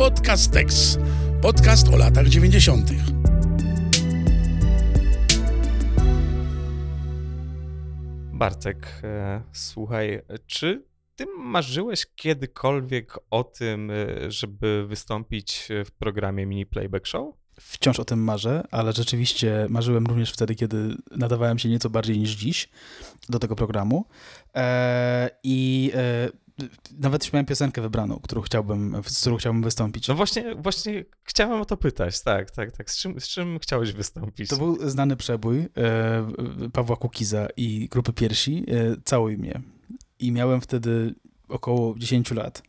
Podcastex. Podcast o latach 90. Bartek, e, słuchaj, czy ty marzyłeś kiedykolwiek o tym, e, żeby wystąpić w programie Mini Playback Show? Wciąż o tym marzę, ale rzeczywiście marzyłem również wtedy, kiedy nadawałem się nieco bardziej niż dziś do tego programu. E, I nawet już miałem piosenkę wybraną, którą chciałbym, z którą chciałbym wystąpić. No właśnie, właśnie chciałem o to pytać, tak, tak, tak. Z czym, z czym chciałeś wystąpić? To był znany przebój e, Pawła Kukiza i grupy Piersi, e, Całuj mnie. I miałem wtedy około 10 lat.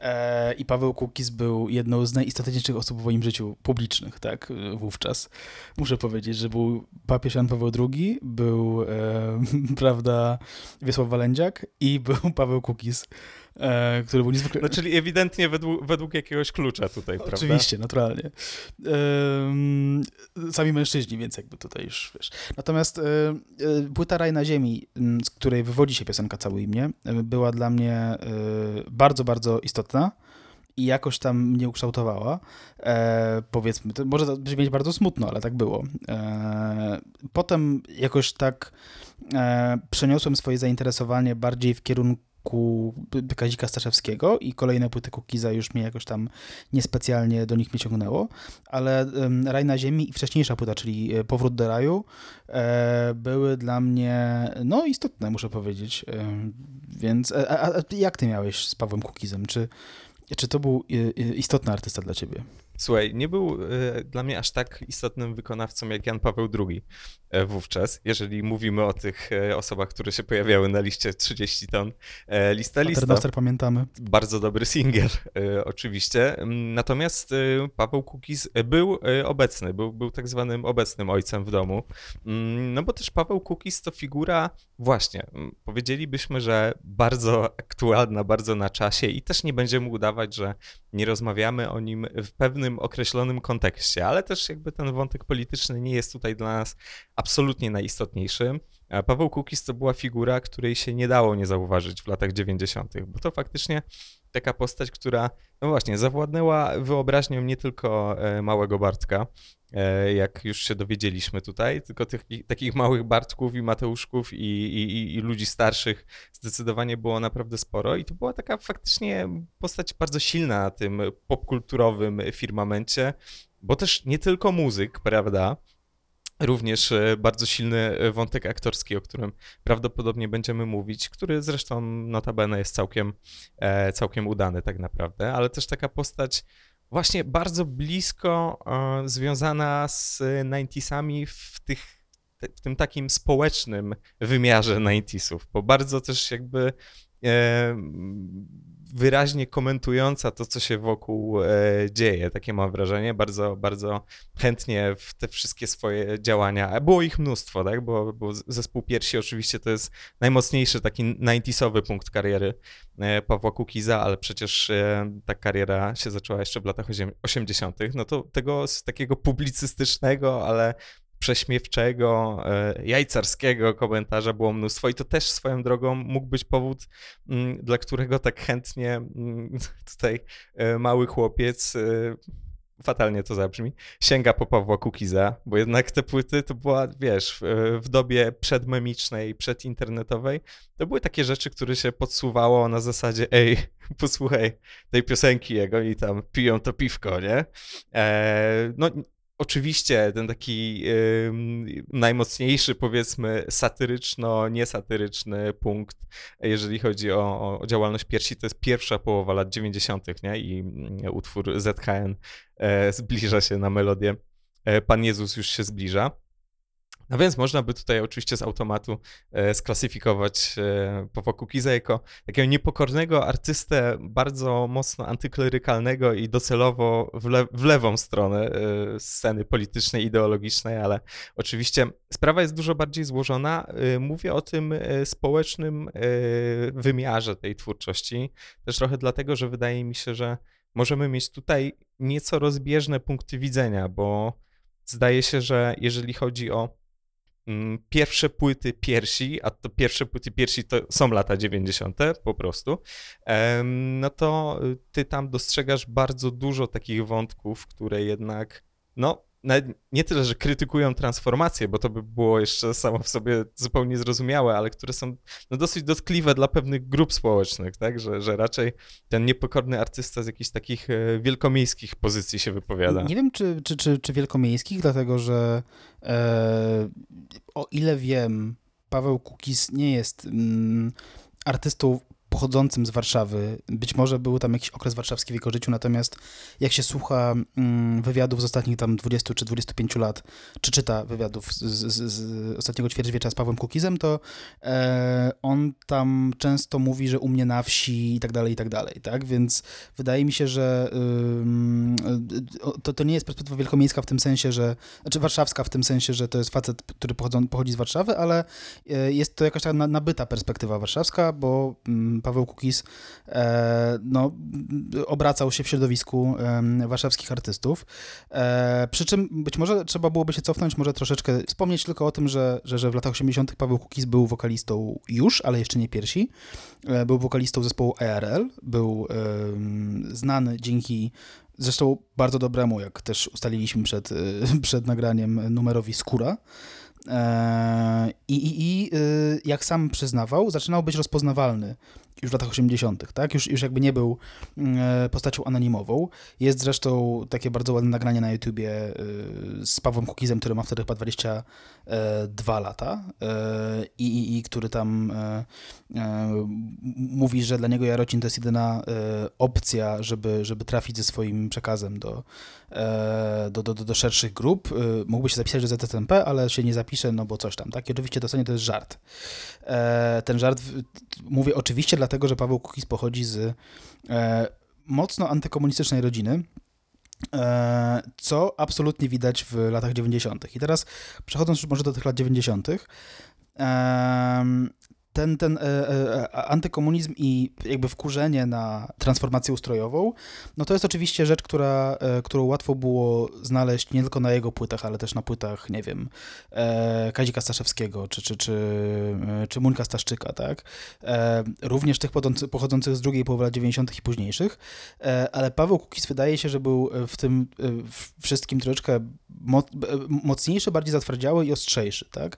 E, I Paweł Kukiz był jedną z najistotniejszych osób w moim życiu publicznych, tak, wówczas. Muszę powiedzieć, że był papież Jan Paweł II, był, e, prawda, Wiesław Walędziak i był Paweł Kukiz e, który był niezwykle... No, czyli ewidentnie według, według jakiegoś klucza tutaj, prawda? Oczywiście, naturalnie. E, sami mężczyźni, więc jakby tutaj już, wiesz. Natomiast e, e płyta Raj na ziemi, z której wywodzi się piosenka Całuj mnie, e, była dla mnie e, bardzo, bardzo istotna i jakoś tam mnie ukształtowała. E, powiedzmy, to może to brzmieć bardzo smutno, ale tak było. E, potem jakoś tak e, przeniosłem swoje zainteresowanie bardziej w kierunku ku Kazika Staszewskiego i kolejne płyty Kukiza już mnie jakoś tam niespecjalnie do nich mnie ciągnęło, ale Raj na ziemi i wcześniejsza płyta, czyli e, Powrót do raju e, były dla mnie no istotne, muszę powiedzieć. Więc a, a, a jak ty miałeś z Pawłem Kukizem? Czy, czy to był istotny artysta dla ciebie? Słuchaj, nie był y, dla mnie aż tak istotnym wykonawcą jak Jan Paweł II y, wówczas, jeżeli mówimy o tych y, osobach, które się pojawiały na liście 30 ton. Lista lista. Paternoster pamiętamy. Bardzo dobry singiel, oczywiście. Natomiast Paweł Kukiz był obecny, był, był tak zwanym obecnym ojcem w domu. Mm, no bo też Paweł Kukiz to figura, właśnie, powiedzielibyśmy, że bardzo aktualna, bardzo na czasie i też nie będziemy udawać, że nie rozmawiamy o nim w pewnym pewnym określonym kontekście, ale też jakby ten wątek polityczny nie jest tutaj dla nas absolutnie najistotniejszy. Paweł Kukiz to była figura, której się nie dało nie zauważyć w latach 90., bo to faktycznie taka postać, która, no właśnie, zawładnęła wyobraźnią nie tylko e, małego Bartka, e, jak już się dowiedzieliśmy tutaj, tylko tych takich małych Bartków i Mateuszków i, i, i ludzi starszych zdecydowanie było naprawdę sporo i to była taka faktycznie postać bardzo silna na tym popkulturowym firmamencie, bo też nie tylko muzyk, prawda, Również e, bardzo silny e, wątek aktorski, o którym prawdopodobnie będziemy mówić, który zresztą notabene jest całkiem, e, całkiem udany tak naprawdę, ale też taka postać właśnie bardzo blisko związana z 90sami w tych w tym takim społecznym wymiarze 90sów, bo bardzo też jakby wyraźnie komentująca to, co się wokół e, dzieje. Takie mam wrażenie. Bardzo, bardzo chętnie w te wszystkie swoje działania. Było ich mnóstwo, tak? Bo, bo zespół Piersi oczywiście to jest najmocniejszy taki 90sowy punkt kariery e, Pawła Kukiza, ale przecież e, ta kariera się zaczęła jeszcze w latach 80. No to tego z takiego publicystycznego, ale prześmiewczego, e, jajcarskiego komentarza było mnóstwo i to też swoją drogą mógł być powód, mm, dla którego tak chętnie mm, tutaj e, mały chłopiec e, fatalnie to zabrzmi, sięga po Pawła Kukiza, bo jednak te płyty to była, wiesz, w dobie przedmemicznej, przedinternetowej, to były takie rzeczy, które się podsuwało na zasadzie, ej, posłuchaj tej piosenki jego i tam piją to piwko, nie? no Oczywiście ten taki najmocniejszy, powiedzmy, satyryczno-niesatyryczny punkt, jeżeli chodzi o, o, działalność piersi, to jest pierwsza połowa lat 90., nie? I mm, utwór ZHN e, zbliża się na melodię. E, Pan Jezus już się zbliża. No więc można by tutaj oczywiście z automatu e, sklasyfikować e, Pawła Kukiza jako takiego niepokornego artystę, bardzo mocno antyklerykalnego i docelowo w, le w lewą stronę e, sceny politycznej, ideologicznej, ale oczywiście sprawa jest dużo bardziej złożona. Mówię o tym społecznym wymiarze tej twórczości, też trochę dlatego, że wydaje mi się, że możemy mieć tutaj nieco rozbieżne punkty widzenia, bo zdaje się, że jeżeli chodzi o pierwsze płyty piersi, a to pierwsze płyty piersi to są lata 90. po prostu, no to y, ty tam dostrzegasz bardzo dużo takich wątków, które jednak, no, nie tyle, że krytykują transformację, bo to by było jeszcze samo w sobie zupełnie zrozumiałe, ale które są no, dosyć dotkliwe dla pewnych grup społecznych, tak? Że, że raczej ten niepokorny artysta z jakichś takich e, wielkomiejskich pozycji się wypowiada. Nie wiem, czy, czy, czy, czy wielkomiejskich, dlatego że e, o ile wiem, Paweł Kukis nie jest mm, artystą pochodzącym z Warszawy. Być może był tam jakiś okres warszawski w jego życiu, natomiast jak się słucha mm, wywiadów z ostatnich tam 20 czy 25 lat, czy czyta wywiadów z, z, z ostatniego ćwierćwiecza z Pawłem Kukizem, to e, on tam często mówi, że u mnie na wsi i tak dalej, i tak dalej, tak? Więc wydaje mi się, że y, to, to nie jest perspektywa wielkomiejska w tym sensie, że, znaczy warszawska w tym sensie, że to jest facet, który pochodzą, pochodzi z Warszawy, ale e, jest to jakaś taka na- nabyta perspektywa warszawska, bo Paweł Kukiz e, no, obracał się w środowisku warszawskich artystów. E, przy czym być może trzeba byłoby się cofnąć, może troszeczkę wspomnieć tylko o tym, że, że, że w latach 80. Paweł Kukiz był wokalistą już, ale jeszcze nie piersi. E, był wokalistą zespołu ERL, był znany dzięki zresztą bardzo dobremu, jak też ustaliliśmy przed, przed nagraniem, numerowi Skóra. E, I, i, i y, jak sam przyznawał, zaczynał być rozpoznawalny już w latach 80., tak? Już, już jakby nie był e, postacią anonimową. Jest zresztą takie bardzo ładne nagranie na YouTubie z Pawłem Kukizem, który ma wtedy chyba 22 lata e, i, i, i który tam e, e, mówi, że dla niego Jarocin to jest jedyna e, opcja, żeby, żeby trafić ze swoim przekazem do, e, do, do, do, szerszych grup. E, Mógłby się zapisać do ZTMP, ale się nie no bo coś tam, tak? I oczywiście dostanie to jest żart. E, Ten żart, mówię oczywiście dlatego, że Paweł Kukiz pochodzi z e, mocno antykomunistycznej rodziny, e, co absolutnie widać w latach 90. I teraz przechodząc już może do tych lat 90., em, ten, ten e, e, antykomunizm i jakby wkurzenie na transformację ustrojową, no to jest oczywiście rzecz, która, e, którą łatwo było znaleźć nie tylko na jego płytach, ale też na płytach, nie wiem, e, Kazika Staszewskiego czy, czy, czy, e, czy Muńka Staszczyka, tak? E, również tych pochodzących, z drugiej połowy lat 90. i późniejszych, ale Paweł Kukiz wydaje się, że był w tym w wszystkim troszeczkę mo, mocniejszy, bardziej zatwardziały i ostrzejszy, tak?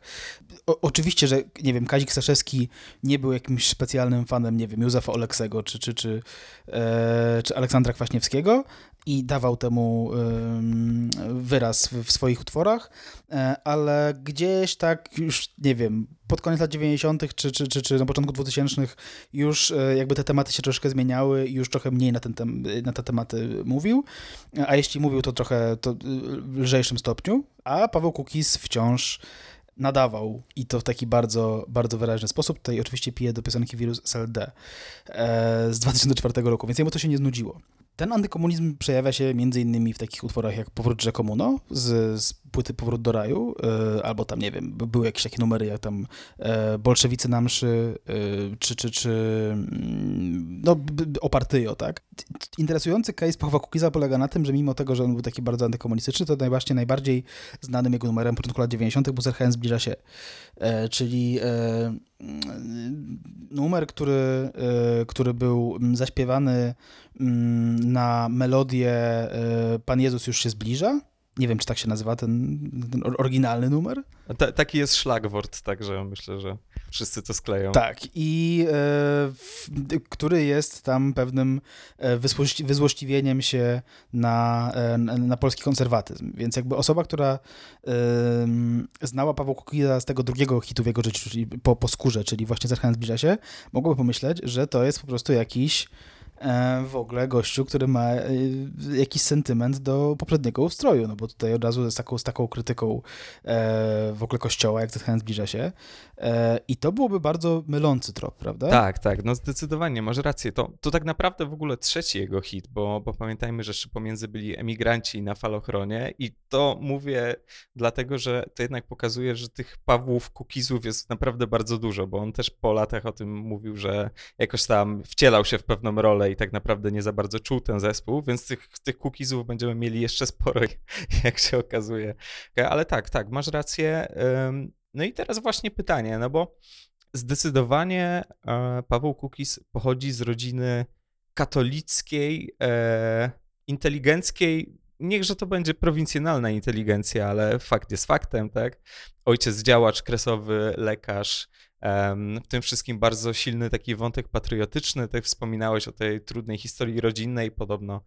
O, oczywiście, że, nie wiem, Kazik Staszewski nie był jakimś specjalnym fanem, nie wiem, Józefa Oleksego czy, czy, czy, e, czy Aleksandra Kwaśniewskiego i dawał temu ym, wyraz w, w swoich utworach, e, ale gdzieś tak już, nie wiem, pod koniec lat 90. czy, czy, czy, czy na początku 2000 już e, jakby te tematy się troszkę zmieniały i już trochę mniej na, ten tem, na te tematy mówił, a jeśli mówił, to trochę to w lżejszym stopniu, a Paweł Kukiz wciąż nadawał i to w taki bardzo, bardzo wyraźny sposób. Tutaj oczywiście pije do piosenki Wirus SLD e, z 2004 roku, więc jemu to się nie znudziło. Ten antykomunizm przejawia się innymi w takich utworach jak Powrót Rzekomuno z, z płyty Powrót do raju, e, albo tam, nie wiem, by- były jakieś takie numery jak tam e, Bolszewicy na mszy, e, czy, czy, czy mm, no, b- b- o Partyjo, tak? Interesujący case Pawła Kukiza polega na tym, że mimo tego, że on był taki bardzo antykomunistyczny, to najbardziej, najbardziej znanym jego numerem początku lat 90. był ZHN zbliża się, czyli numer, który, e, który był mm, zaśpiewany mm, na melodię e, Pan Jezus już się zbliża. Nie wiem, czy tak się nazywa ten, ten or- oryginalny numer. Ta, taki jest szlagwort, także myślę, że wszyscy to skleją. Tak, i e, w, który jest tam pewnym e, wysłości, wyzłośliwieniem się na, e, na, na polski konserwatyzm. Więc jakby osoba, która em, znała Pawła Kukiza z tego drugiego hitu w jego życiu, czyli po, po skórze, czyli właśnie Zerchan zbliża się, mogłoby pomyśleć, że to jest po prostu jakiś e, w ogóle gościu, który ma e, jakiś sentyment do poprzedniego ustroju, no bo tutaj od razu z taką, z taką krytyką e, w ogóle kościoła, jak Zerchan zbliża się. E, I to byłoby bardzo mylący trop, prawda? Tak, tak, no zdecydowanie, masz rację. To, to tak naprawdę w ogóle trzeci jego hit, bo, bo pamiętajmy, że jeszcze pomiędzy byli emigranci na falochronie i to mówię dlatego, że to jednak pokazuje, że tych Pawłów Kukizów jest naprawdę bardzo dużo, bo on też po latach o tym mówił, że jakoś tam wcielał się w pewną rolę i tak naprawdę nie za bardzo czuł ten zespół, więc tych, tych Kukizów będziemy mieli jeszcze sporo, jak się okazuje. Ale tak, tak, masz rację. No i teraz właśnie pytanie, no bo zdecydowanie e, Paweł Kukis pochodzi z rodziny katolickiej, e, inteligenckiej, niechże to będzie prowincjonalna inteligencja, ale fakt jest faktem, tak? Ojciec działacz kresowy, lekarz, w tym wszystkim bardzo silny taki wątek patriotyczny. Tak wspominałeś o tej trudnej historii rodzinnej. Podobno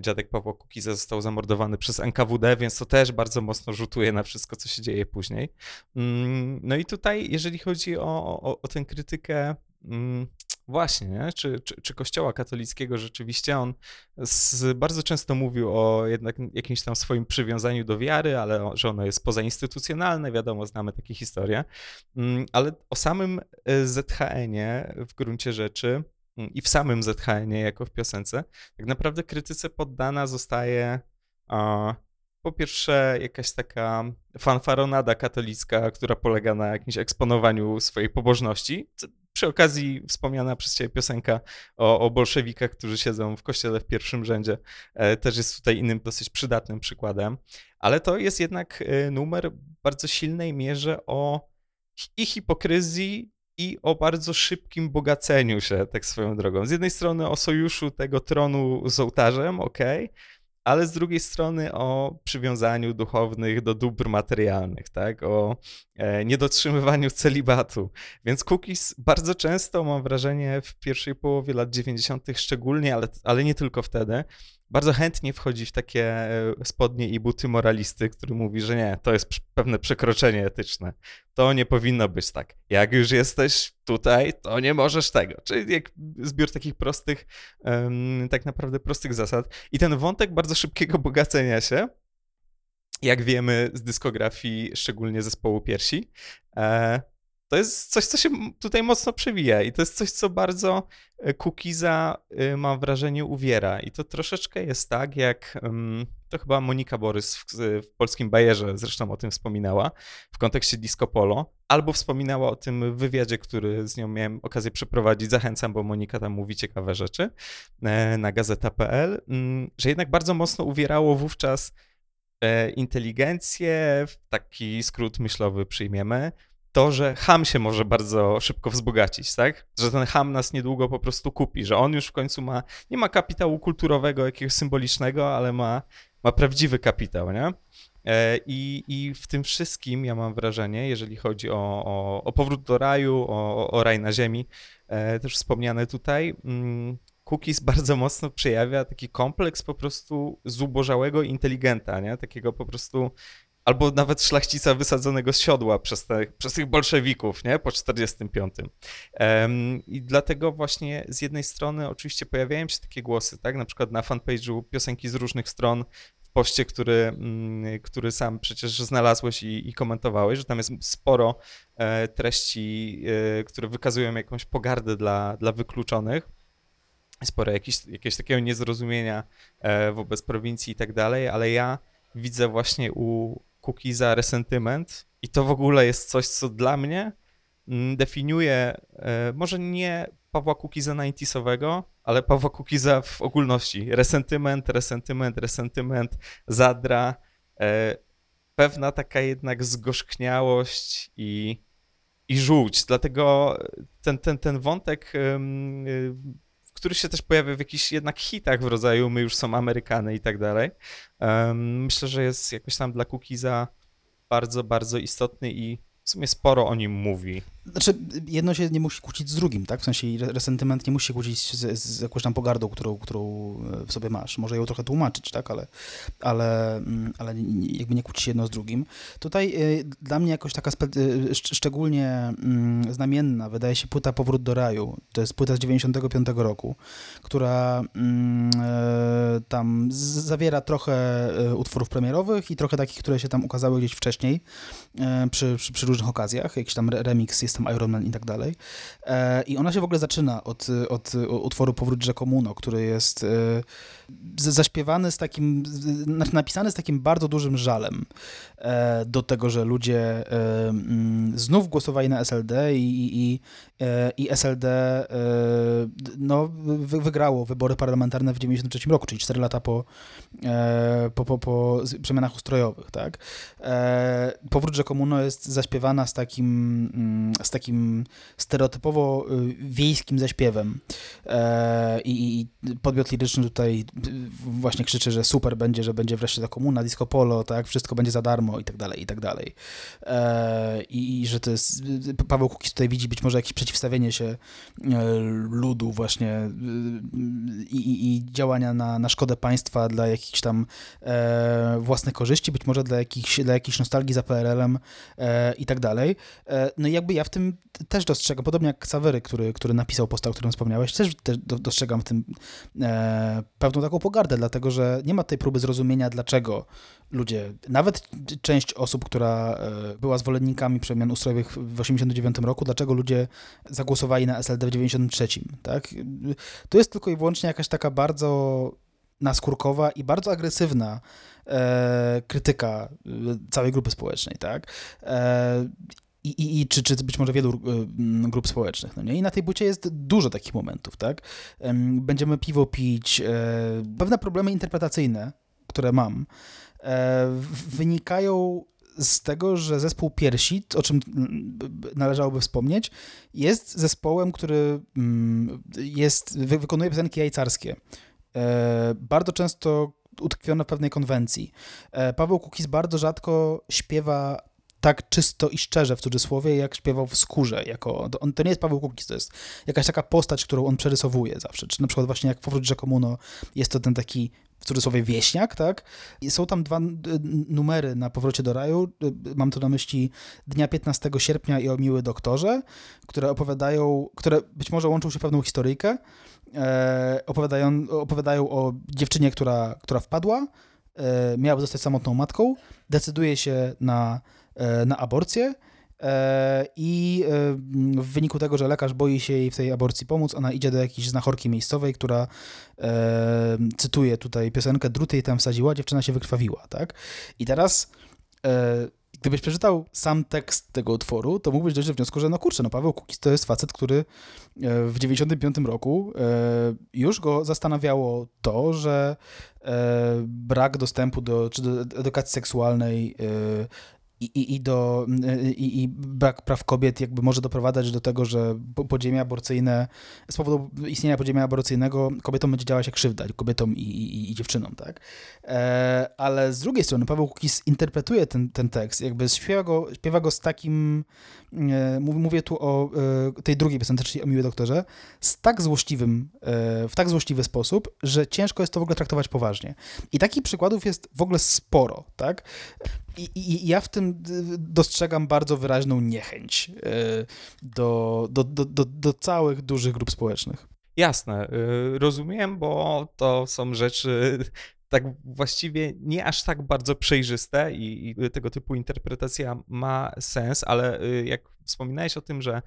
dziadek Pawła Kukiza został zamordowany przez NKWD, więc to też bardzo mocno rzutuje na wszystko, co się dzieje później. Mm, No i tutaj, jeżeli chodzi o, o, o tę krytykę, mm, właśnie, nie? Czy, czy, czy Kościoła katolickiego rzeczywiście on z, bardzo często mówił o jednak jakimś tam swoim przywiązaniu do wiary, ale że ono jest pozainstytucjonalne, wiadomo, znamy takie historie. Mm, Ale o samym e, ZHN-ie w gruncie rzeczy mm, i w samym ZHN-ie jako w piosence, tak naprawdę krytyce poddana zostaje a, po pierwsze jakaś taka fanfaronada katolicka, która polega na jakimś eksponowaniu swojej pobożności. Przy okazji wspomniana przez ciebie piosenka o, o bolszewikach, którzy siedzą w kościele w pierwszym rzędzie, e, też jest tutaj innym dosyć przydatnym przykładem. Ale to jest jednak e, numer w bardzo silnej mierze o i hipokryzji, i o bardzo szybkim bogaceniu się, tak swoją drogą. Z jednej strony o sojuszu tego tronu z ołtarzem, okej, ale z drugiej strony o przywiązaniu duchownych do dóbr materialnych, tak? O e, niedotrzymywaniu celibatu. Więc cookies bardzo często, mam wrażenie, w pierwszej połowie lat 90. szczególnie, ale, ale nie tylko wtedy, bardzo chętnie wchodzi w takie e, spodnie i buty moralisty, który mówi, że nie, to jest pewne przekroczenie etyczne. To nie powinno być tak. Jak już jesteś tutaj, to nie możesz tego. Czyli jak zbiór takich prostych, tak naprawdę prostych zasad. I ten wątek bardzo szybkiego bogacenia się, jak wiemy z dyskografii, szczególnie zespołu Piersi, e, to jest coś, co się tutaj mocno przewija i to jest coś, co bardzo e, Cookiza, y, mam wrażenie, uwiera. I to troszeczkę jest tak, jak to chyba Monika Borys w, w polskim Bajerze zresztą o tym wspominała w kontekście Disco Polo, albo wspominała o tym wywiadzie, który z nią miałem okazję przeprowadzić. Zachęcam, bo Monika tam mówi ciekawe rzeczy e, na gazeta.pl, mm, że jednak bardzo mocno uwierało wówczas e, inteligencję, taki skrót myślowy przyjmiemy, to, że ham się może bardzo szybko wzbogacić, tak? Że ten ham nas niedługo po prostu kupi, że on już w końcu ma, nie ma kapitału kulturowego, jakiegoś symbolicznego, ale ma, ma prawdziwy kapitał, nie? E, I, I w tym wszystkim ja mam wrażenie, jeżeli chodzi o, o, o powrót do raju, o, o raj na ziemi, e, też wspomniane tutaj, mm, Cookies bardzo mocno przejawia taki kompleks po prostu zubożałego inteligenta, nie? Takiego po prostu albo nawet szlachcica wysadzonego z siodła przez, te, przez tych bolszewików, nie? Po 45. Em, I dlatego właśnie z jednej strony oczywiście pojawiają się takie głosy, tak? Na przykład na fanpage'u piosenki z różnych stron w poście, który, mm, który sam przecież znalazłeś i, i komentowałeś, że tam jest sporo e, treści, e, które wykazują jakąś pogardę dla, dla wykluczonych sporo jakieś, jakiegoś takiego niezrozumienia e, wobec prowincji i tak dalej, ale ja widzę właśnie u Cookiesa resentyment i to w ogóle jest coś, co dla mnie mm, definiuje e, może nie Pawła Cookiesa 90sowego, ale Pawła Cookiesa w ogólności. Resentyment, resentyment, resentyment, zadra, e, pewna taka jednak zgorzkniałość i, i żółć. Dlatego ten, ten, ten wątek y, który się też pojawia w jakichś jednak hitach w rodzaju My już są Amerykany i tak dalej. Em, Myślę, że jest jakoś tam dla Cookiesa bardzo, bardzo istotny i w sumie sporo o nim mówi. Znaczy, jedno się nie musi kłócić z drugim, tak? W sensie re- resentyment nie musi się kłócić z, z jakąś tam pogardą, którą, którą e, w sobie masz. Może ją trochę tłumaczyć, tak? Ale, ale, mm, ale jakby nie kłócić jedno z drugim. Tutaj e, dla mnie jakoś taka e, szcz- szczególnie mm, znamienna wydaje się płyta Powrót do raju. To jest płyta z 95 roku, która mm, tam zawiera trochę utworów premierowych i trochę takich, które się tam ukazały gdzieś wcześniej przy, przy, przy różnych okazjach. Jakiś tam re- remix jest tam Iron Man i tak dalej. E, I ona się w ogóle zaczyna od, od, utworu Powrót Rzekomuno, który jest e, zaśpiewany z takim, napisany z takim bardzo dużym żalem e, do tego, że ludzie mm, znów głosowali na SLD i, i, i SLD no, wygrało wybory parlamentarne w 1993 roku, czyli 4 lata po, po, po, po przemianach ustrojowych. Tak? Powrót Rzekomuno jest zaśpiewana z takim, mm, z takim stereotypowo y, wiejskim zaśpiewem i, i podmiot liryczny tutaj właśnie krzyczy, że super będzie, że będzie wreszcie ta komuna, disco polo, tak, wszystko będzie za darmo i tak dalej, i tak dalej. E, I, że to jest, Paweł Kukiz tutaj widzi być może jakieś przeciwstawienie się e, ludu właśnie e, i, i działania na, na szkodę państwa dla jakichś tam własnych korzyści, być może dla jakichś, dla jakiejś nostalgii za PRL-em i tak dalej. No i jakby ja w tym też dostrzegam, podobnie jak Sawery, który, który napisał posta, o którym wspomniałeś, też, też dostrzegam w tym pewną taką pogardę, dlatego że nie ma tej próby zrozumienia, dlaczego ludzie, nawet część osób, która e, była zwolennikami przemian ustrojowych w 1989 roku, dlaczego ludzie zagłosowali na SLD w 1993, tak? To jest tylko i wyłącznie jakaś taka bardzo naskórkowa i bardzo agresywna e, krytyka e, całej grupy społecznej, tak? E, i, i, i czy, czy być może wielu y, grup społecznych. No nie? I na tej bucie jest dużo takich momentów. Tak? Będziemy piwo pić. E, pewne problemy interpretacyjne, które mam, e, wynikają z tego, że zespół Piersi, o czym należałoby wspomnieć, jest zespołem, który jest, wykonuje piosenki jajcarskie. E, bardzo często utkwione w pewnej konwencji. Paweł Kukiz bardzo rzadko śpiewa tak czysto i szczerze, w cudzysłowie, jak śpiewał w skórze. Jako, on, to nie jest Paweł Kukiz, to jest jakaś taka postać, którą on przerysowuje zawsze. Czy na przykład właśnie jak Powrót Rzekomuno jest to ten taki w cudzysłowie wieśniak, tak? I są tam dwa numery na powrocie do raju. Mam tu na myśli Dnia 15 sierpnia i o Miły Doktorze, które opowiadają, które być może łączą się pewną historyjkę. E, opowiadają, opowiadają o dziewczynie, która, która wpadła, e, miała zostać samotną matką, decyduje się na na aborcję. E, I e, w wyniku tego, że lekarz boi się jej w tej aborcji pomóc, ona idzie do jakiejś znachorki miejscowej, która cytuje tutaj piosenkę, druty jej tam wsadziła, dziewczyna się wykrwawiła, tak? I teraz gdybyś przeczytał sam tekst tego utworu, to mógłbyś dojść do wniosku, że no kurczę, no Paweł Kukiz to jest facet, który w 95 roku już go zastanawiało to, że brak dostępu do, czy do edukacji seksualnej i, i, i, do, i, i brak praw kobiet jakby może doprowadzać do tego, że podziemie aborcyjne, z powodu istnienia podziemia aborcyjnego kobietom będzie działać jak krzywda, kobietom i, i, i dziewczynom, tak? E, ale z drugiej strony Paweł Kukis interpretuje ten, ten tekst, jakby śpiewa go, śpiewa go z takim, e, mówię tu o e, tej drugiej piosence, czyli o Miły Doktorze, z tak złośliwym, e, w tak złośliwy sposób, że ciężko jest to w ogóle traktować poważnie. I takich przykładów jest w ogóle sporo, tak? I, i, ja w tym dostrzegam bardzo wyraźną niechęć e, do, do, do, do, do całych dużych grup społecznych. Jasne, rozumiem, bo to są rzeczy tak właściwie nie aż tak bardzo przejrzyste i, i tego typu interpretacja ma sens, ale y, jak wspominałeś o tym, że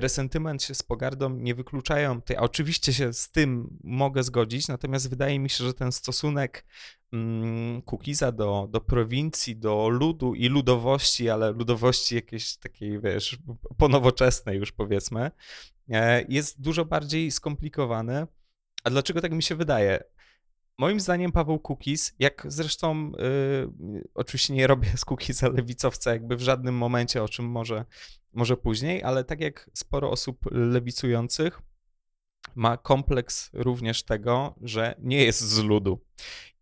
resentyment się z pogardą nie wykluczają. Ja oczywiście się z tym mogę zgodzić, natomiast wydaje mi się, że ten stosunek mm, Kukiza do, do prowincji, do ludu i ludowości, ale ludowości jakiejś takiej, wiesz, ponowoczesnej już powiedzmy, e, jest dużo bardziej skomplikowany. A dlaczego tak mi się wydaje? Moim zdaniem Paweł Kukiz, jak zresztą y, oczywiście nie robię z Kukiza lewicowca jakby w żadnym momencie, o czym może, może później, ale tak jak sporo osób lewicujących, ma kompleks również tego, że nie jest z ludu.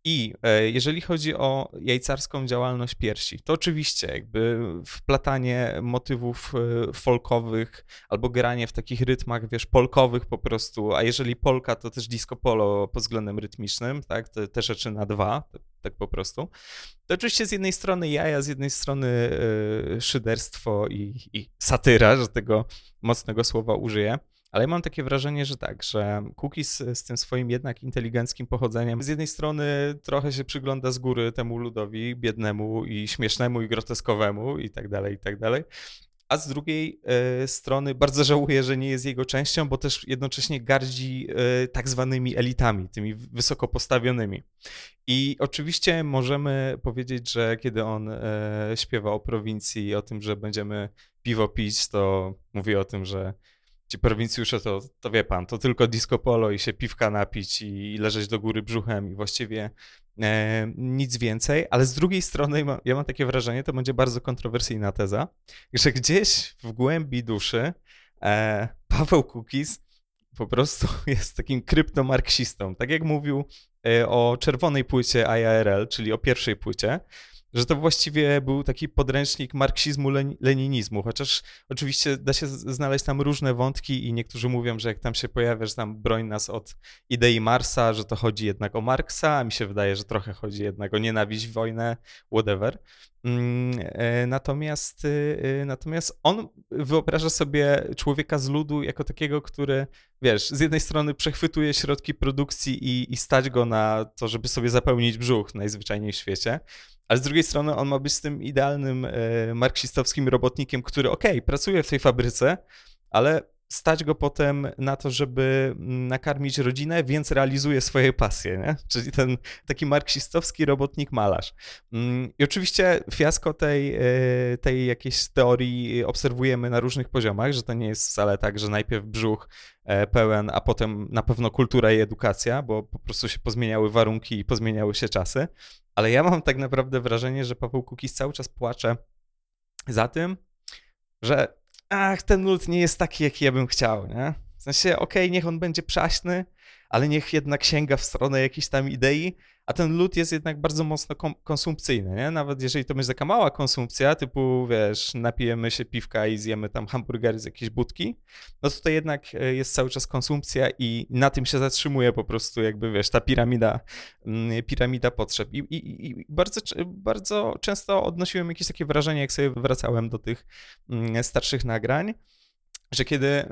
I e, jeżeli chodzi o jajcarską działalność piersi, to oczywiście jakby wplatanie motywów e, folkowych albo granie w takich rytmach, wiesz, polkowych po prostu, a jeżeli polka, to też disco polo pod względem rytmicznym, tak, te, te rzeczy na dwa, tak po prostu. To oczywiście z jednej strony jaja, z jednej strony e, szyderstwo i, i satyra, że tego mocnego słowa użyję. Ale ja mam takie wrażenie, że tak, że Cookies z tym swoim jednak inteligenckim pochodzeniem z jednej strony trochę się przygląda z góry temu ludowi biednemu i śmiesznemu i groteskowemu i tak dalej, i tak dalej. a z drugiej e, strony bardzo żałuje, że nie jest jego częścią, bo też jednocześnie gardzi e, tak zwanymi elitami, tymi wysoko postawionymi. I oczywiście możemy powiedzieć, że kiedy on e, śpiewa o prowincji i o tym, że będziemy piwo pić, to mówi o tym, że ci prowincjusze to, to wie pan, to tylko disco polo i się piwka napić i, i leżeć do góry brzuchem i właściwie e, nic więcej, ale z drugiej strony ja mam takie wrażenie, to będzie bardzo kontrowersyjna teza, że gdzieś w głębi duszy e, Paweł Kukiz po prostu jest takim kryptomarksistą. Tak jak mówił e, o czerwonej płycie IARL, czyli o pierwszej płycie, że to właściwie był taki podręcznik marksizmu, leninizmu, chociaż oczywiście da się znaleźć tam różne wątki i niektórzy mówią, że jak tam się pojawia, że tam broń nas od idei Marsa, że to chodzi jednak o Marksa, a mi się wydaje, że trochę chodzi jednak o nienawiść, wojnę, whatever. Mm, e, natomiast, y, y, natomiast on wyobraża sobie człowieka z ludu jako takiego, który, wiesz, z jednej strony przechwytuje środki produkcji i, i stać go na to, żeby sobie zapełnić brzuch najzwyczajniej w świecie, ale z drugiej strony on ma być tym idealnym e, marksistowskim robotnikiem, który okej, okay, pracuje w tej fabryce, ale stać go potem na to, żeby mm, nakarmić rodzinę, więc realizuje swoje pasje, nie? czyli ten taki marksistowski robotnik malarz. Mm, I oczywiście fiasko tej, e, tej jakiejś teorii obserwujemy na różnych poziomach, że to nie jest wcale tak, że najpierw brzuch e, pełen, a potem na pewno kultura i edukacja, bo po prostu się pozmieniały warunki i pozmieniały się czasy. Ale ja mam tak naprawdę wrażenie, że Paweł Kukiz cały czas płacze za tym, że ach, ten lud nie jest taki, jaki ja bym chciał, nie? W sensie, okej, okay, niech on będzie przaśny, ale niech jednak sięga w stronę jakiejś tam idei, a ten lód jest jednak bardzo mocno konsumpcyjny, nie? Nawet jeżeli to będzie taka mała konsumpcja, typu, wiesz, napijemy się piwka i zjemy tam hamburgery z jakiejś budki, no to tutaj jednak e, jest cały czas konsumpcja i na tym się zatrzymuje po prostu jakby, wiesz, ta piramida, mm, piramida potrzeb. I, i, i bardzo, bardzo często odnosiłem jakieś takie wrażenie, jak sobie wracałem do tych mm, starszych nagrań, że kiedy e,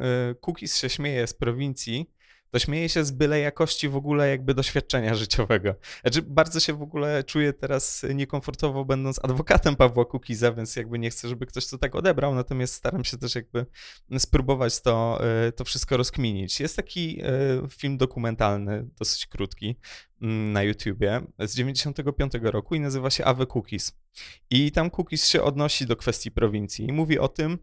Cookies się śmieje z prowincji, to śmieję się z byle jakości w ogóle jakby doświadczenia życiowego. Znaczy, bardzo się w ogóle czuję teraz niekomfortowo będąc adwokatem Pawła Kukiza, więc jakby nie chcę, żeby ktoś to tak odebrał, natomiast staram się też jakby spróbować to, e, to wszystko rozkminić. Jest taki e, film dokumentalny, dosyć krótki, mm, na YouTubie z 95 roku i nazywa się Ave Cookies. I tam Cookies się odnosi do kwestii prowincji i mówi o tym,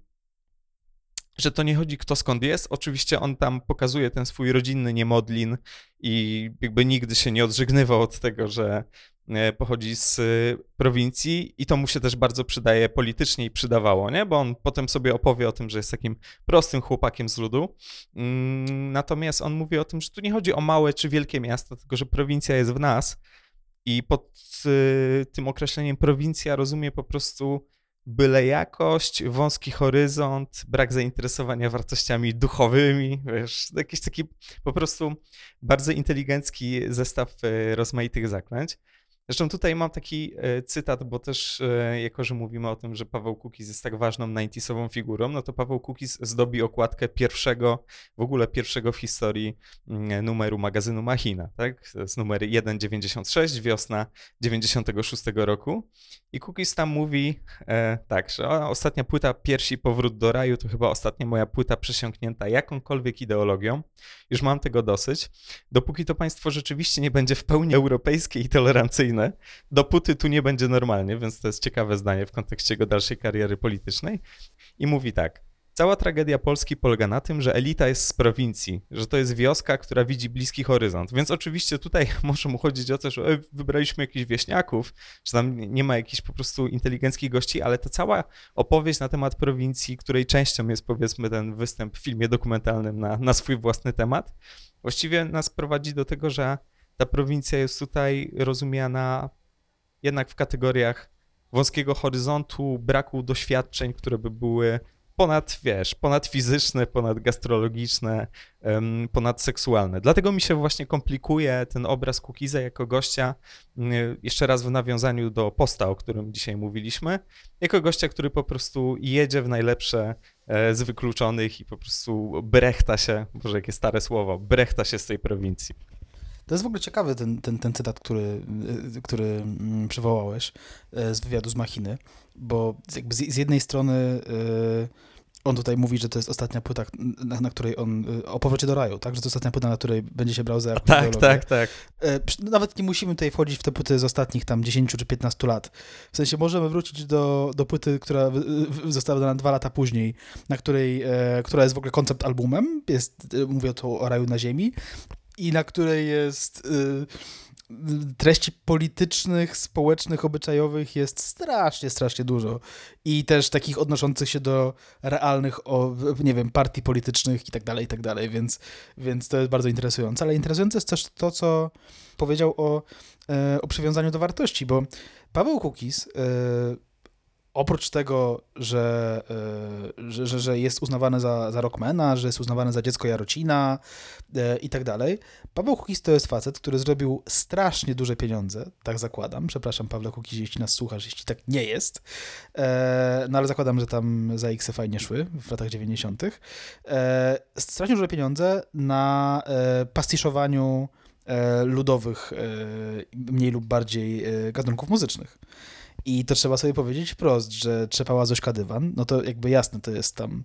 że to nie chodzi kto skąd jest. Oczywiście on tam pokazuje ten swój rodzinny niemodlin i jakby nigdy się nie odżegnywał od tego, że e, pochodzi z prowincji i to mu się też bardzo przydaje politycznie i przydawało, nie? Bo on potem sobie opowie o tym, że jest takim prostym chłopakiem z ludu. Mm, natomiast on mówi o tym, że tu nie chodzi o małe czy wielkie miasto, tylko że prowincja jest w nas i pod e, tym określeniem prowincja rozumie po prostu byle jakość, wąski horyzont, brak zainteresowania wartościami duchowymi, wiesz, jakiś taki po prostu bardzo inteligencki zestaw e, rozmaitych zaklęć. Zresztą tutaj mam taki e, cytat, bo też e, jako, że mówimy o tym, że Paweł Kukiz jest tak ważną 90 figurą, no to Paweł Kukiz zdobi okładkę pierwszego, w ogóle pierwszego w historii mm, numeru magazynu Machina, tak? To jest numer 1,96, wiosna 96 roku. I Kukiz tam mówi e, tak, że ostatnia płyta Piersi Powrót do raju to chyba ostatnia moja płyta przesiąknięta jakąkolwiek ideologią. Już mam tego dosyć. Dopóki to państwo rzeczywiście nie będzie w pełni europejskie i tolerancyjne, dopóty tu nie będzie normalnie, więc to jest ciekawe zdanie w kontekście jego dalszej kariery politycznej. I mówi tak. Cała tragedia Polski polega na tym, że elita jest z prowincji, że to jest wioska, która widzi bliski horyzont. Więc oczywiście tutaj może mu chodzić o to, że wybraliśmy jakichś wieśniaków, że tam nie ma jakichś po prostu inteligenckich gości, ale ta cała opowieść na temat prowincji, której częścią jest powiedzmy ten występ w filmie dokumentalnym na, na swój własny temat, właściwie nas prowadzi do tego, że ta prowincja jest tutaj rozumiana jednak w kategoriach wąskiego horyzontu, braku doświadczeń, które by były ponad, wiesz, ponad fizyczne, ponad gastrologiczne, ponad seksualne. Dlatego mi się właśnie komplikuje ten obraz Kukiza jako gościa, um, jeszcze raz w nawiązaniu do posta, o którym dzisiaj mówiliśmy, jako gościa, który po prostu jedzie w najlepsze e, z wykluczonych i po prostu brechta się, boże jakie stare słowo, brechta się z tej prowincji. To jest w ogóle ciekawy ten, ten, ten cytat, który, y, który mm, przywołałeś y, z wywiadu z Machiny, bo jakby z, z jednej strony y, on tutaj mówi, że to jest ostatnia płyta, na, na której on, o powrocie do raju, tak? Że to jest ostatnia płyta, na której będzie się brał za jakąś Tak, ideologię. tak, tak. E, przy- Nawet nie musimy tutaj wchodzić w te płyty z ostatnich tam 10 czy 15 lat. W sensie możemy wrócić do, do płyty, która została wydana dwa lata później, na której, e, która jest w ogóle koncept albumem, jest, e, mówię tu o Raju na Ziemi, i na której jest e, treści politycznych, społecznych, obyczajowych jest strasznie, strasznie dużo. I też takich odnoszących się do realnych, o, nie wiem, partii politycznych i tak dalej, i tak dalej, więc, więc to jest bardzo interesujące. Ale interesujące jest też to, co powiedział o, e, o przywiązaniu do wartości, bo Paweł Kukis, e, oprócz tego, że, e, że, że, że jest uznawany za, za rockmana, że jest uznawany za dziecko Jarocina e, i tak dalej, Paweł Kukis to jest facet, który zrobił strasznie duże pieniądze, tak zakładam. Przepraszam, Pawle Kukis, jeśli nas słuchasz, jeśli tak nie jest. E, no ale zakładam, że tam za X fajnie szły w latach 90. E, strasznie duże pieniądze na pastiszowaniu ludowych, mniej lub bardziej gatunków muzycznych. I to trzeba sobie powiedzieć wprost, że trzepała Zośka Dywan, no to jakby jasne, to jest tam,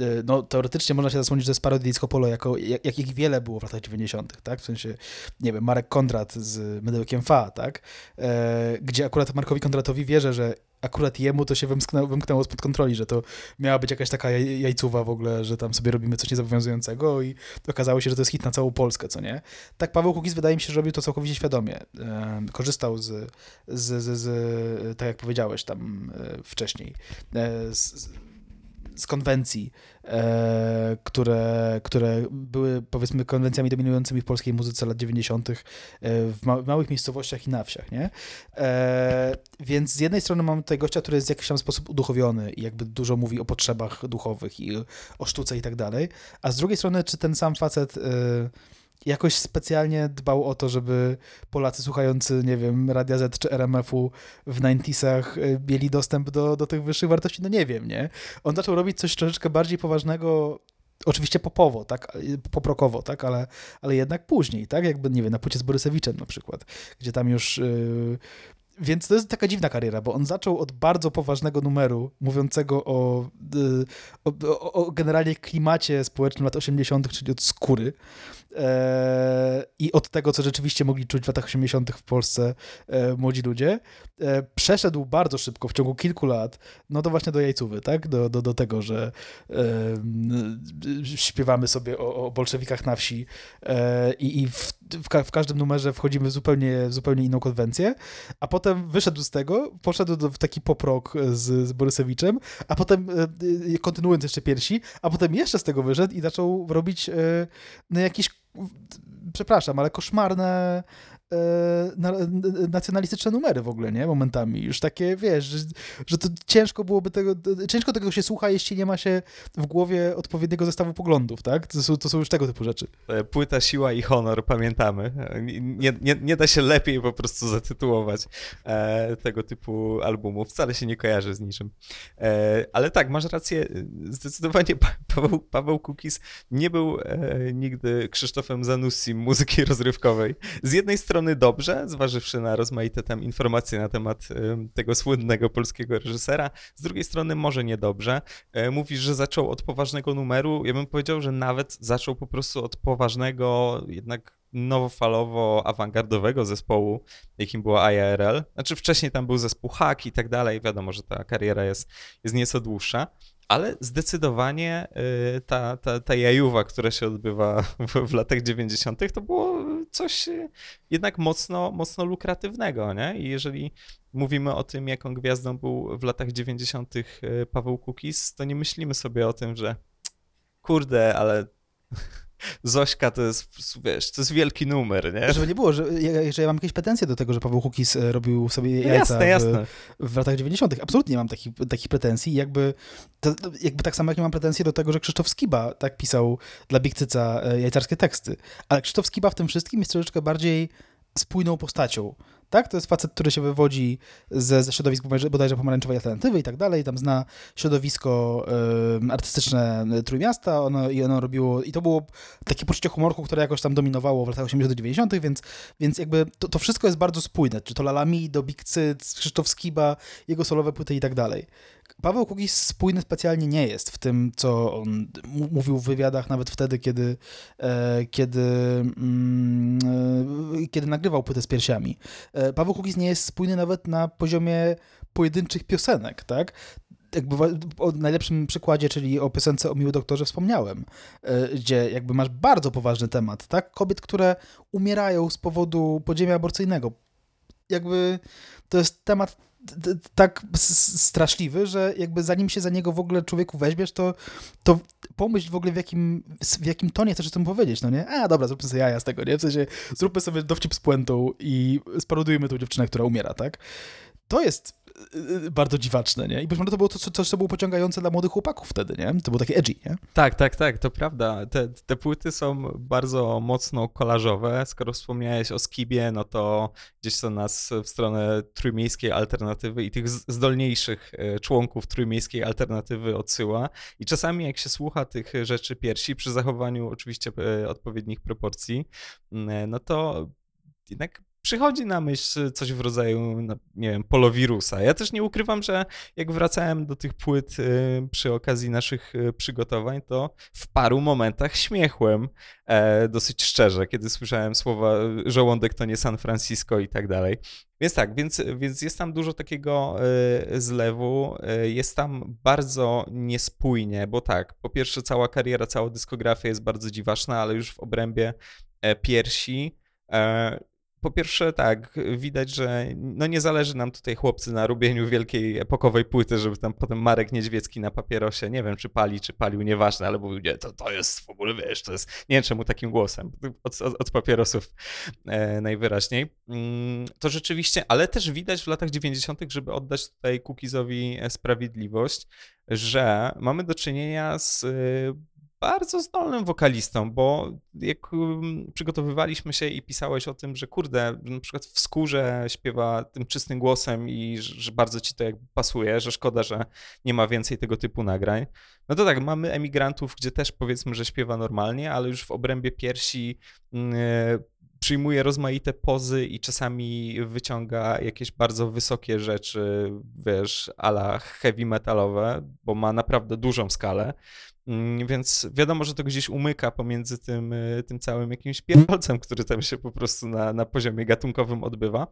e, no teoretycznie można się zasłonić, że jest parodia Disco Polo, jako, jak, jakich wiele było w latach 90., tak? W sensie, nie wiem, Marek Kondrat z Mydełkiem Fa, tak? E, gdzie akurat Markowi Kondratowi wierzę, że akurat jemu to się wymknęło, wymknęło spod kontroli, że to miała być jakaś taka jaj- jajcuwa w ogóle, że tam sobie robimy coś niezobowiązującego i okazało się, że to jest hit na całą Polskę, co nie? Tak Paweł Kukiz wydaje mi się, że robił to całkowicie świadomie. Korzystał z, z, z, z, tak jak powiedziałeś tam e, wcześniej, e, z, z- konwencji, e, które, które były powiedzmy konwencjami dominującymi w polskiej muzyce lat 90. e, w, ma, małych miejscowościach i na wsiach, nie? E, więc z jednej strony mamy tutaj gościa, który jest w jakiś tam sposób uduchowiony i jakby dużo mówi o potrzebach duchowych i o sztuce i tak dalej, a z drugiej strony, czy ten sam facet e, jakoś specjalnie dbał o to, żeby Polacy słuchający, nie wiem, Radia Z czy RMF-u w 90sach y, mieli dostęp do, do tych wyższych wartości? No nie wiem, nie? On zaczął robić coś troszeczkę bardziej poważnego, oczywiście popowo, tak, y, poprokowo, tak, ale, ale jednak później, tak, jakby, nie wiem, na płycie z Borysewiczem na przykład, gdzie tam już... Yy, więc to jest taka dziwna kariera, bo on zaczął od bardzo poważnego numeru, mówiącego o, y, o, o generalnie klimacie społecznym lat 80., czyli od skóry. E, I od tego, co rzeczywiście mogli czuć w latach 80. w Polsce e, młodzi ludzie. E, przeszedł bardzo szybko, w ciągu kilku lat, no to właśnie do jajcówy, tak? Do, do, do tego, że śpiewamy sobie o, o bolszewikach na wsi i, i w, w, ka- w każdym numerze wchodzimy w zupełnie, w zupełnie inną konwencję, a potem wyszedł z tego, poszedł do, w taki pop-rock z, z Borysewiczem, a potem, e, e, kontynuując jeszcze piersi, a potem jeszcze z tego wyszedł i zaczął robić e, no jakieś, przepraszam, ale koszmarne e, na, nacjonalistyczne numery w ogóle, nie? Momentami. Już takie, wiesz, że, że to ciężko byłoby tego, ciężko tego się słucha, jeśli nie ma się w głowie odpowiedniego zestawu poglądów, tak? To są, to są już tego typu rzeczy. E, Płyta Siła i Honor, pamiętamy. E, Nie, nie, nie da się lepiej po prostu zatytułować e, tego typu albumu. Wcale się nie kojarzy z niczym. E, ale tak, masz rację. Zdecydowanie Pa- Paweł, Paweł Kukis nie był e, nigdy Krzysztofem Zanussim muzyki rozrywkowej. Z jednej strony dobrze, zważywszy na rozmaite tam informacje na temat e, tego słynnego polskiego reżysera, z drugiej strony może niedobrze. E, Mówisz, że zaczął od poważnego numeru. Ja bym powiedział, że nawet zaczął po prostu od poważnego, jednak nowofalowo-awangardowego zespołu, jakim była IRL. Znaczy wcześniej tam był zespół Hack i tak dalej. Wiadomo, że ta kariera jest, jest nieco dłuższa. Ale zdecydowanie y, ta, ta, ta jajuwa, która się odbywa w, w latach 90., to było coś y, jednak mocno, mocno lukratywnego, nie? I jeżeli mówimy o tym, jaką gwiazdą był w latach 90. y, Paweł Kukis, to nie myślimy sobie o tym, że kurde, ale Zośka to jest, wiesz, to jest wielki numer, nie? Żeby nie było, że, ja- że ja mam jakieś pretensje do tego, że Paweł Hukis e, robił sobie No jajca jasne, w, jasne. w latach 90. Absolutnie nie mam takich, takich pretensji. Jakby, to, jakby tak samo jak nie mam pretensji do tego, że Krzysztof Skiba tak pisał dla Big Cyca e, jajcarskie teksty. Ale Krzysztof Skiba w tym wszystkim jest troszeczkę bardziej spójną postacią. Tak? To jest facet, który się wywodzi ze, ze środowisk bodajże- pomarańczowej alternatywy i tak dalej, tam zna środowisko em, artystyczne Trójmiasta ono, i ono robiło, i to było takie poczucie humorku, które jakoś tam dominowało w latach 80 90 więc, więc jakby to, to wszystko jest bardzo spójne, czy to Lalami, do Big Cyc, Krzysztof Skiba, jego solowe płyty i tak dalej. Paweł Kukiz spójny specjalnie nie jest w tym, co on mówił w wywiadach, nawet wtedy, kiedy, e, kiedy, mm, e, kiedy nagrywał płytę z piersiami. E, Paweł Kukiz nie jest spójny nawet na poziomie pojedynczych piosenek, tak? Jakby o najlepszym przykładzie, czyli o piosence o Miły Doktorze wspomniałem, gdzie jakby masz bardzo poważny temat, tak? Kobiet, które umierają z powodu podziemia aborcyjnego. Jakby to jest temat tak straszliwy, że jakby zanim się za niego w ogóle człowieku weźmiesz, to, to pomyśl w ogóle w jakim, w jakim tonie chcesz o tym powiedzieć, no nie? A dobra, zróbmy sobie jaja z tego, nie? W sensie zróbmy sobie dowcip z puentą i sparodujmy tą dziewczynę, która umiera, tak? To jest bardzo dziwaczne, nie? I być może to było to, co- coś, co było pociągające dla młodych chłopaków wtedy, nie? To było takie edgy, nie? Tak, tak, tak, to prawda. Te, te płyty są bardzo mocno kolażowe. Skoro wspomniałeś o Skibie, no to gdzieś to nas w stronę trójmiejskiej alternatywy i tych zdolniejszych e, członków trójmiejskiej alternatywy odsyła. I czasami jak się słucha tych rzeczy piersi, przy zachowaniu oczywiście odpowiednich proporcji, no to jednak przychodzi na myśl coś w rodzaju, no, nie wiem, polowirusa. Ja też nie ukrywam, że jak wracałem do tych płyt y, przy okazji naszych y, przygotowań, to w paru momentach śmiechłem e, dosyć szczerze, kiedy słyszałem słowa y, żołądek to nie San Francisco i tak dalej. Więc tak, więc, więc jest tam dużo takiego zlewu, jest tam bardzo niespójnie, bo tak, po pierwsze cała kariera, cała dyskografia jest bardzo dziwaczna, ale już w obrębie e, piersi e, po pierwsze, tak, widać, że no nie zależy nam tutaj chłopcy na robieniu wielkiej epokowej płyty, żeby tam potem Marek Niedźwiecki na papierosie, nie wiem czy pali, czy palił, nieważne, ale mówił, nie, to, to jest w ogóle, wiesz, to jest, nie wiem czemu takim głosem, od, od, od papierosów e, najwyraźniej. Mm, to rzeczywiście, ale też widać w latach 90., żeby oddać tutaj Cookizowi sprawiedliwość, że mamy do czynienia z y, bardzo zdolnym wokalistą, bo jak przygotowywaliśmy się i pisałeś o tym, że kurde, na przykład w skórze śpiewa tym czystym głosem i że, bardzo ci to jakby pasuje, że szkoda, że nie ma więcej tego typu nagrań. No to tak, mamy emigrantów, gdzie też powiedzmy, że śpiewa normalnie, ale już w obrębie piersi mm, przyjmuje rozmaite pozy i czasami wyciąga jakieś bardzo wysokie rzeczy, wiesz, ala heavy metalowe, bo ma naprawdę dużą skalę. Mm, Więc wiadomo, że to gdzieś umyka pomiędzy tym, y, tym całym jakimś pierdolcem, który tam się po prostu na, na poziomie gatunkowym odbywa.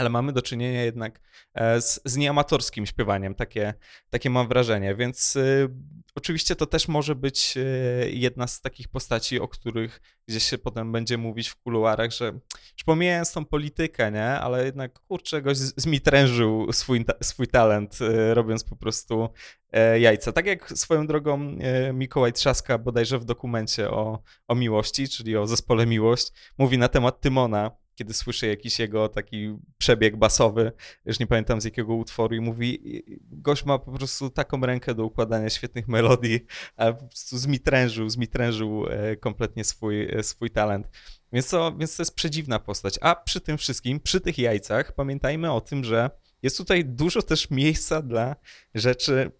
Ale mamy do czynienia jednak e, z, z nieamatorskim śpiewaniem, takie, takie mam wrażenie. Więc y, oczywiście to też może być y, jedna z takich postaci, o których gdzieś się potem będzie mówić w kuluarach, że już pomijając tą politykę, nie, ale jednak kurczę, goś zmitrężył swój, swój talent, y, robiąc po prostu e, jajca. Tak jak swoją drogą e, Mikołaj Trzaska bodajże w dokumencie o, o miłości, czyli o zespole Miłość, mówi na temat Tymona, kiedy słyszy jakiś jego taki przebieg basowy, już nie pamiętam z jakiego utworu i mówi, gość ma po prostu taką rękę do układania świetnych melodii, a po prostu zmitrężył, zmitrężył e, kompletnie swój, e, swój talent. Więc to, więc to jest przedziwna postać. A przy tym wszystkim, przy tych jajcach, pamiętajmy o tym, że jest tutaj dużo też miejsca dla rzeczy,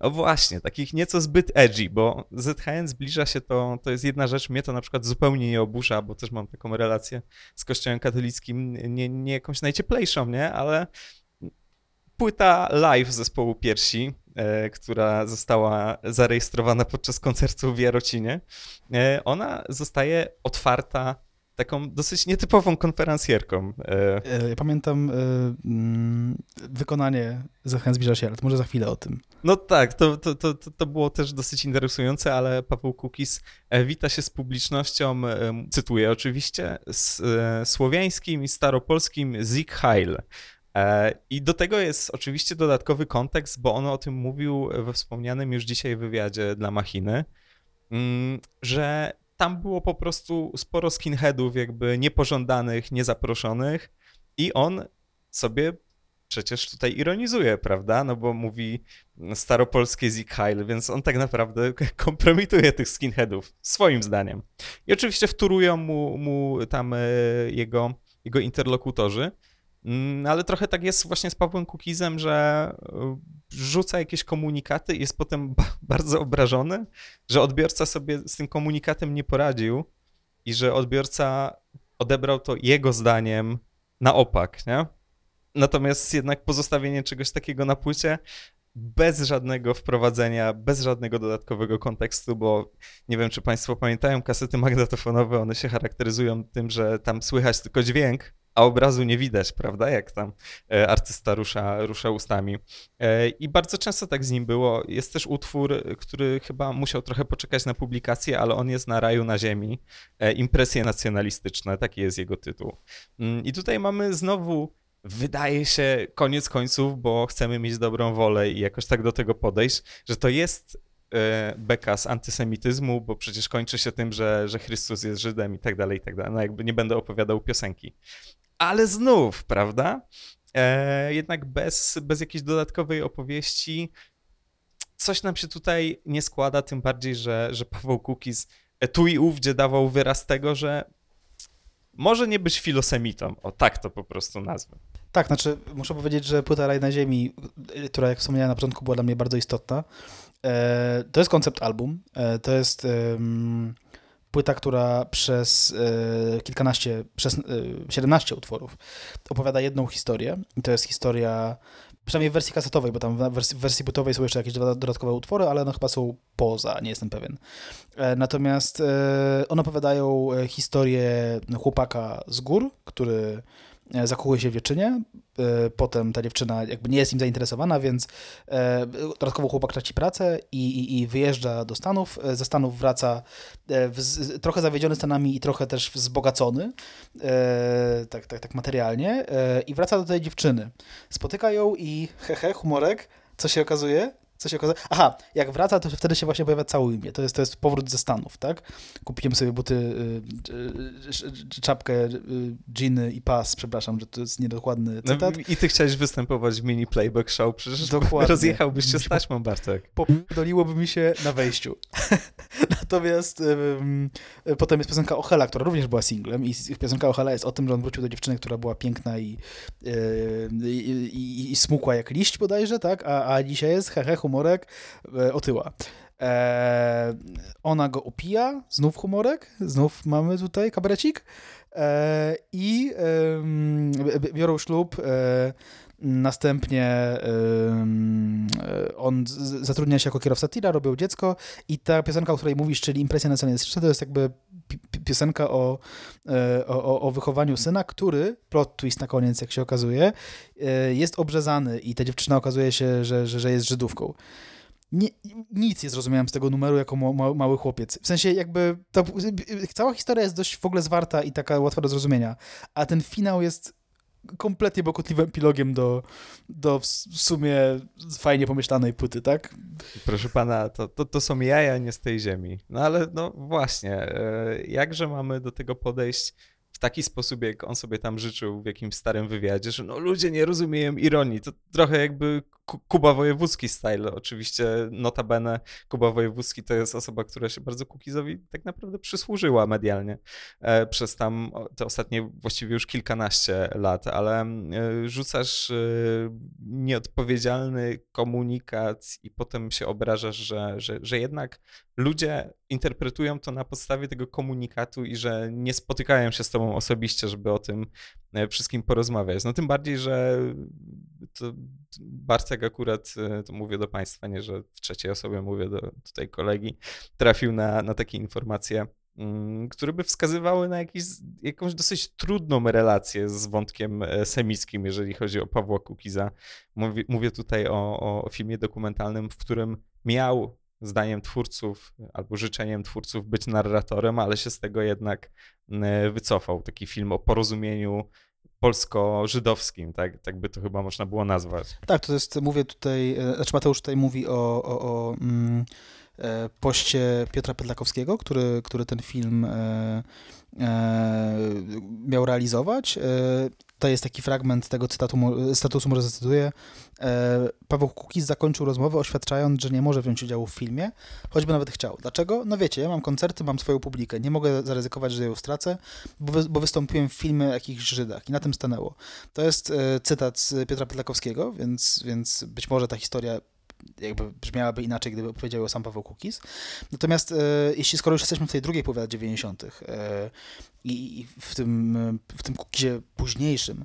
no właśnie, takich nieco zbyt edgy, bo ZHN zbliża się to, to jest jedna rzecz, mnie to na przykład zupełnie nie oburza, bo też mam taką relację z kościołem katolickim, nie, nie jakąś najcieplejszą, nie, ale płyta live zespołu Piersi, e, która została zarejestrowana podczas koncertu w Jarocinie, e, ona zostaje otwarta taką dosyć nietypową konferencjerką. E, E, Ja pamiętam e, mm, wykonanie Zachęt zbliża się, ale to może za chwilę o tym. No tak, to, to, to, to było też dosyć interesujące, ale Paweł Kukis wita się z publicznością, cytuję oczywiście, z słowiańskim i staropolskim Zik Heil. I do tego jest oczywiście dodatkowy kontekst, bo on o tym mówił we wspomnianym już dzisiaj wywiadzie dla Machiny, mm, że tam było po prostu sporo skinheadów jakby niepożądanych, niezaproszonych i on sobie przecież tutaj ironizuje, prawda? No bo mówi staropolskie Zik Heil, więc on tak naprawdę kompromituje tych skinheadów, swoim zdaniem. I oczywiście wturują mu, mu tam e, jego, jego interlokutorzy. Mm, Ale trochę tak jest właśnie z Pawłem Kukizem, że y, rzuca jakieś komunikaty i jest potem ba- bardzo obrażony, że odbiorca sobie z tym komunikatem nie poradził i że odbiorca odebrał to jego zdaniem na opak, nie? Natomiast jednak pozostawienie czegoś takiego na płycie bez żadnego wprowadzenia, bez żadnego dodatkowego kontekstu, bo nie wiem, czy Państwo pamiętają, kasety magnetofonowe, one się charakteryzują tym, że tam słychać tylko dźwięk, a obrazu nie widać, prawda? Jak tam e, artysta rusza, rusza ustami. E, I bardzo często tak z nim było. Jest też utwór, który chyba musiał trochę poczekać na publikację, ale on jest na raju na ziemi. E, Impresje nacjonalistyczne, taki jest jego tytuł. Mm, I tutaj mamy znowu wydaje się koniec końców, bo chcemy mieć dobrą wolę i jakoś tak do tego podejść, że to jest beka z antysemityzmu, bo przecież kończy się tym, że, że Chrystus jest Żydem i tak dalej, i tak dalej. No jakby nie będę opowiadał piosenki. Ale znów, prawda? E, jednak bez, bez jakiejś dodatkowej opowieści coś nam się tutaj nie składa, tym bardziej, że, że Paweł Kukiz tu i ówdzie dawał wyraz tego, że może nie być filosemitą. O tak to po prostu nazwę. Tak, znaczy muszę powiedzieć, że płyta Raj na ziemi, y, która jak wspomniałem na początku była dla mnie bardzo istotna, e, to jest koncept album, e, to jest płyta, która przez e, kilkanaście, przez e, 17 utworów opowiada jedną historię i to jest historia, przynajmniej w wersji kasetowej, bo tam w wersji, w wersji płytowej są jeszcze jakieś doda- dodatkowe utwory, ale one chyba są poza, nie jestem pewien. E, Natomiast one opowiadają historię chłopaka z gór, który zakochuje się w dziewczynie, e, potem ta dziewczyna jakby nie jest im zainteresowana, więc e, dodatkowo chłopak traci pracę i, i, i wyjeżdża do Stanów. E, Ze Stanów wraca e, z, trochę zawiedziony Stanami i trochę też wzbogacony, e, tak, tak, tak materialnie, e, i wraca do tej dziewczyny. Spotyka ją i hehe, humorek, co się okazuje? Co się okazuje? Aha, jak wraca, to wtedy się właśnie pojawia cały imię. To jest, to jest powrót ze Stanów, tak? Kupiłem sobie buty, y, y, y, czapkę, dżiny i pas, przepraszam, że to jest niedokładny No, cytat. I ty chciałeś występować w mini playback show, przecież Dokładnie. rozjechałbyś się z taśmą, Bartek. Doliłoby mi się na wejściu. Natomiast ym, y, potem jest piosenka Ochela, która również była singlem i piosenka Ochela jest o tym, że on wrócił do dziewczyny, która była piękna i, i, i, i smukła jak liść bodajże, tak? A, a dzisiaj jest hehe, humorek, e, otyła. E, ona go upija, znów humorek, znów mamy tutaj kabarecik e, i b- biorą ślub e, Następnie e, on zatrudnia się jako kierowca tira, robił dziecko i ta piosenka, o której mówisz, czyli Impresja nacjonalistyczna, to jest jakby pi- pi- piosenka o, e, o, o- o wychowaniu syna, który, plot twist na koniec, jak się okazuje, e, jest obrzezany i ta dziewczyna okazuje się, że, że, że jest Żydówką. Nie, nic nie zrozumiałem z tego numeru jako ma, ma, mały chłopiec. W sensie jakby cała historia jest dość w ogóle zwarta i taka łatwa do zrozumienia, a ten finał jest kompletnie bokotliwym epilogiem do, do w sumie fajnie pomyślanej płyty, tak? Proszę pana, to, to, to są jaja nie z tej ziemi. No ale no właśnie, e, jakże mamy do tego podejść w taki sposób, jak on sobie tam życzył w jakimś starym wywiadzie, że no ludzie nie rozumieją ironii. To trochę jakby Kuba Wojewódzki style. Oczywiście notabene Kuba Wojewódzki to jest osoba, która się bardzo Kukizowi tak naprawdę przysłużyła medialnie e, przez tam te ostatnie właściwie już kilkanaście lat, ale e, rzucasz e, nieodpowiedzialny komunikat i potem się obrażasz, że, że, że jednak ludzie interpretują to na podstawie tego komunikatu i że nie spotykają się z tobą osobiście, żeby o tym wszystkim porozmawiać. No tym bardziej, że to Bartek akurat, e, to mówię do państwa, nie, że w trzeciej osobie mówię do tutaj kolegi, trafił na, na takie informacje, mm, które by wskazywały na jakiś, jakąś dosyć trudną relację z wątkiem e, semickim, jeżeli chodzi o Pawła Kukiza. Mówię, mówię tutaj o, o filmie dokumentalnym, w którym miał zdaniem twórców albo życzeniem twórców być narratorem, ale się z tego jednak mm, wycofał. Taki film o porozumieniu polsko-żydowskim, tak, tak by to chyba można było nazwać. Tak, to jest, mówię tutaj, e, znaczy Mateusz tutaj mówi o, o, o mm, e, poście Piotra Pedlakowskiego, który, który ten film e, miał realizować. E, to jest taki fragment tego cytatu, statusu, może zacytuję. E, Paweł Kukiz zakończył rozmowę oświadczając, że nie może wziąć udziału w filmie, choćby nawet chciał. Dlaczego? No wiecie, ja mam koncerty, mam swoją publikę, nie mogę zaryzykować, że ją stracę, bo, wy, bo wystąpiłem w filmie o jakichś Żydach i na tym stanęło. To jest e, cytat z Piotra Pytlakowskiego, więc, więc być może ta historia jakby brzmiałaby inaczej, gdyby opowiedział ją sam Paweł Kukiz. Natomiast e, jeśli skoro już jesteśmy w tej drugiej połowie lat 90. E, i, w tym, w tym Kukizie późniejszym,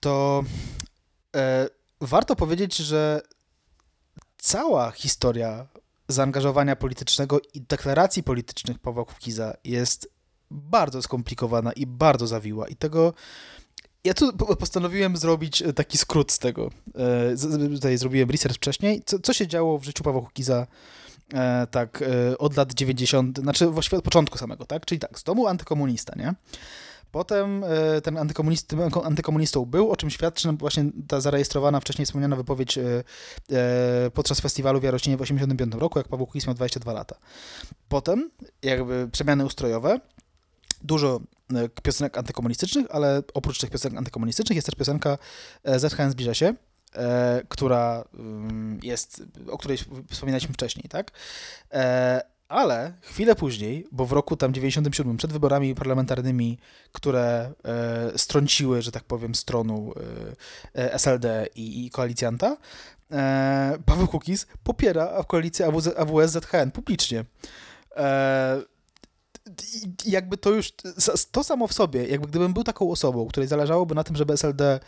to e, warto powiedzieć, że cała historia zaangażowania politycznego i deklaracji politycznych Pawła Kukiza jest bardzo skomplikowana i bardzo zawiła i tego ja tu po- postanowiłem zrobić e, taki skrót z tego. E, Tutaj zrobiłem research wcześniej. Co, co się działo w życiu Pawła Kukiza e, tak od lat 90., znaczy właściwie od początku samego, tak? Czyli tak, z domu antykomunista, nie? Potem ten antykomunist, tym antykomunistą był, o czym świadczy właśnie ta zarejestrowana, wcześniej wspomniana wypowiedź podczas festiwalu w Jarocinie w 85 roku, jak Paweł Kukiz miał 22 lata. Potem jakby przemiany ustrojowe, dużo piosenek antykomunistycznych, ale oprócz tych piosenek antykomunistycznych jest też piosenka e, ZHN zbliża się, e, która mm, jest, o której wspominaliśmy wcześniej, tak? E, ale chwilę później, bo w roku tam 97, przed wyborami parlamentarnymi, które strąciły, że tak powiem, stronu SLD i, koalicjanta, Paweł Kukiz popiera koalicję AWS-ZHN publicznie. Jakby to już, to samo w sobie, jakby gdybym był taką osobą, której zależałoby na tym, żeby SLD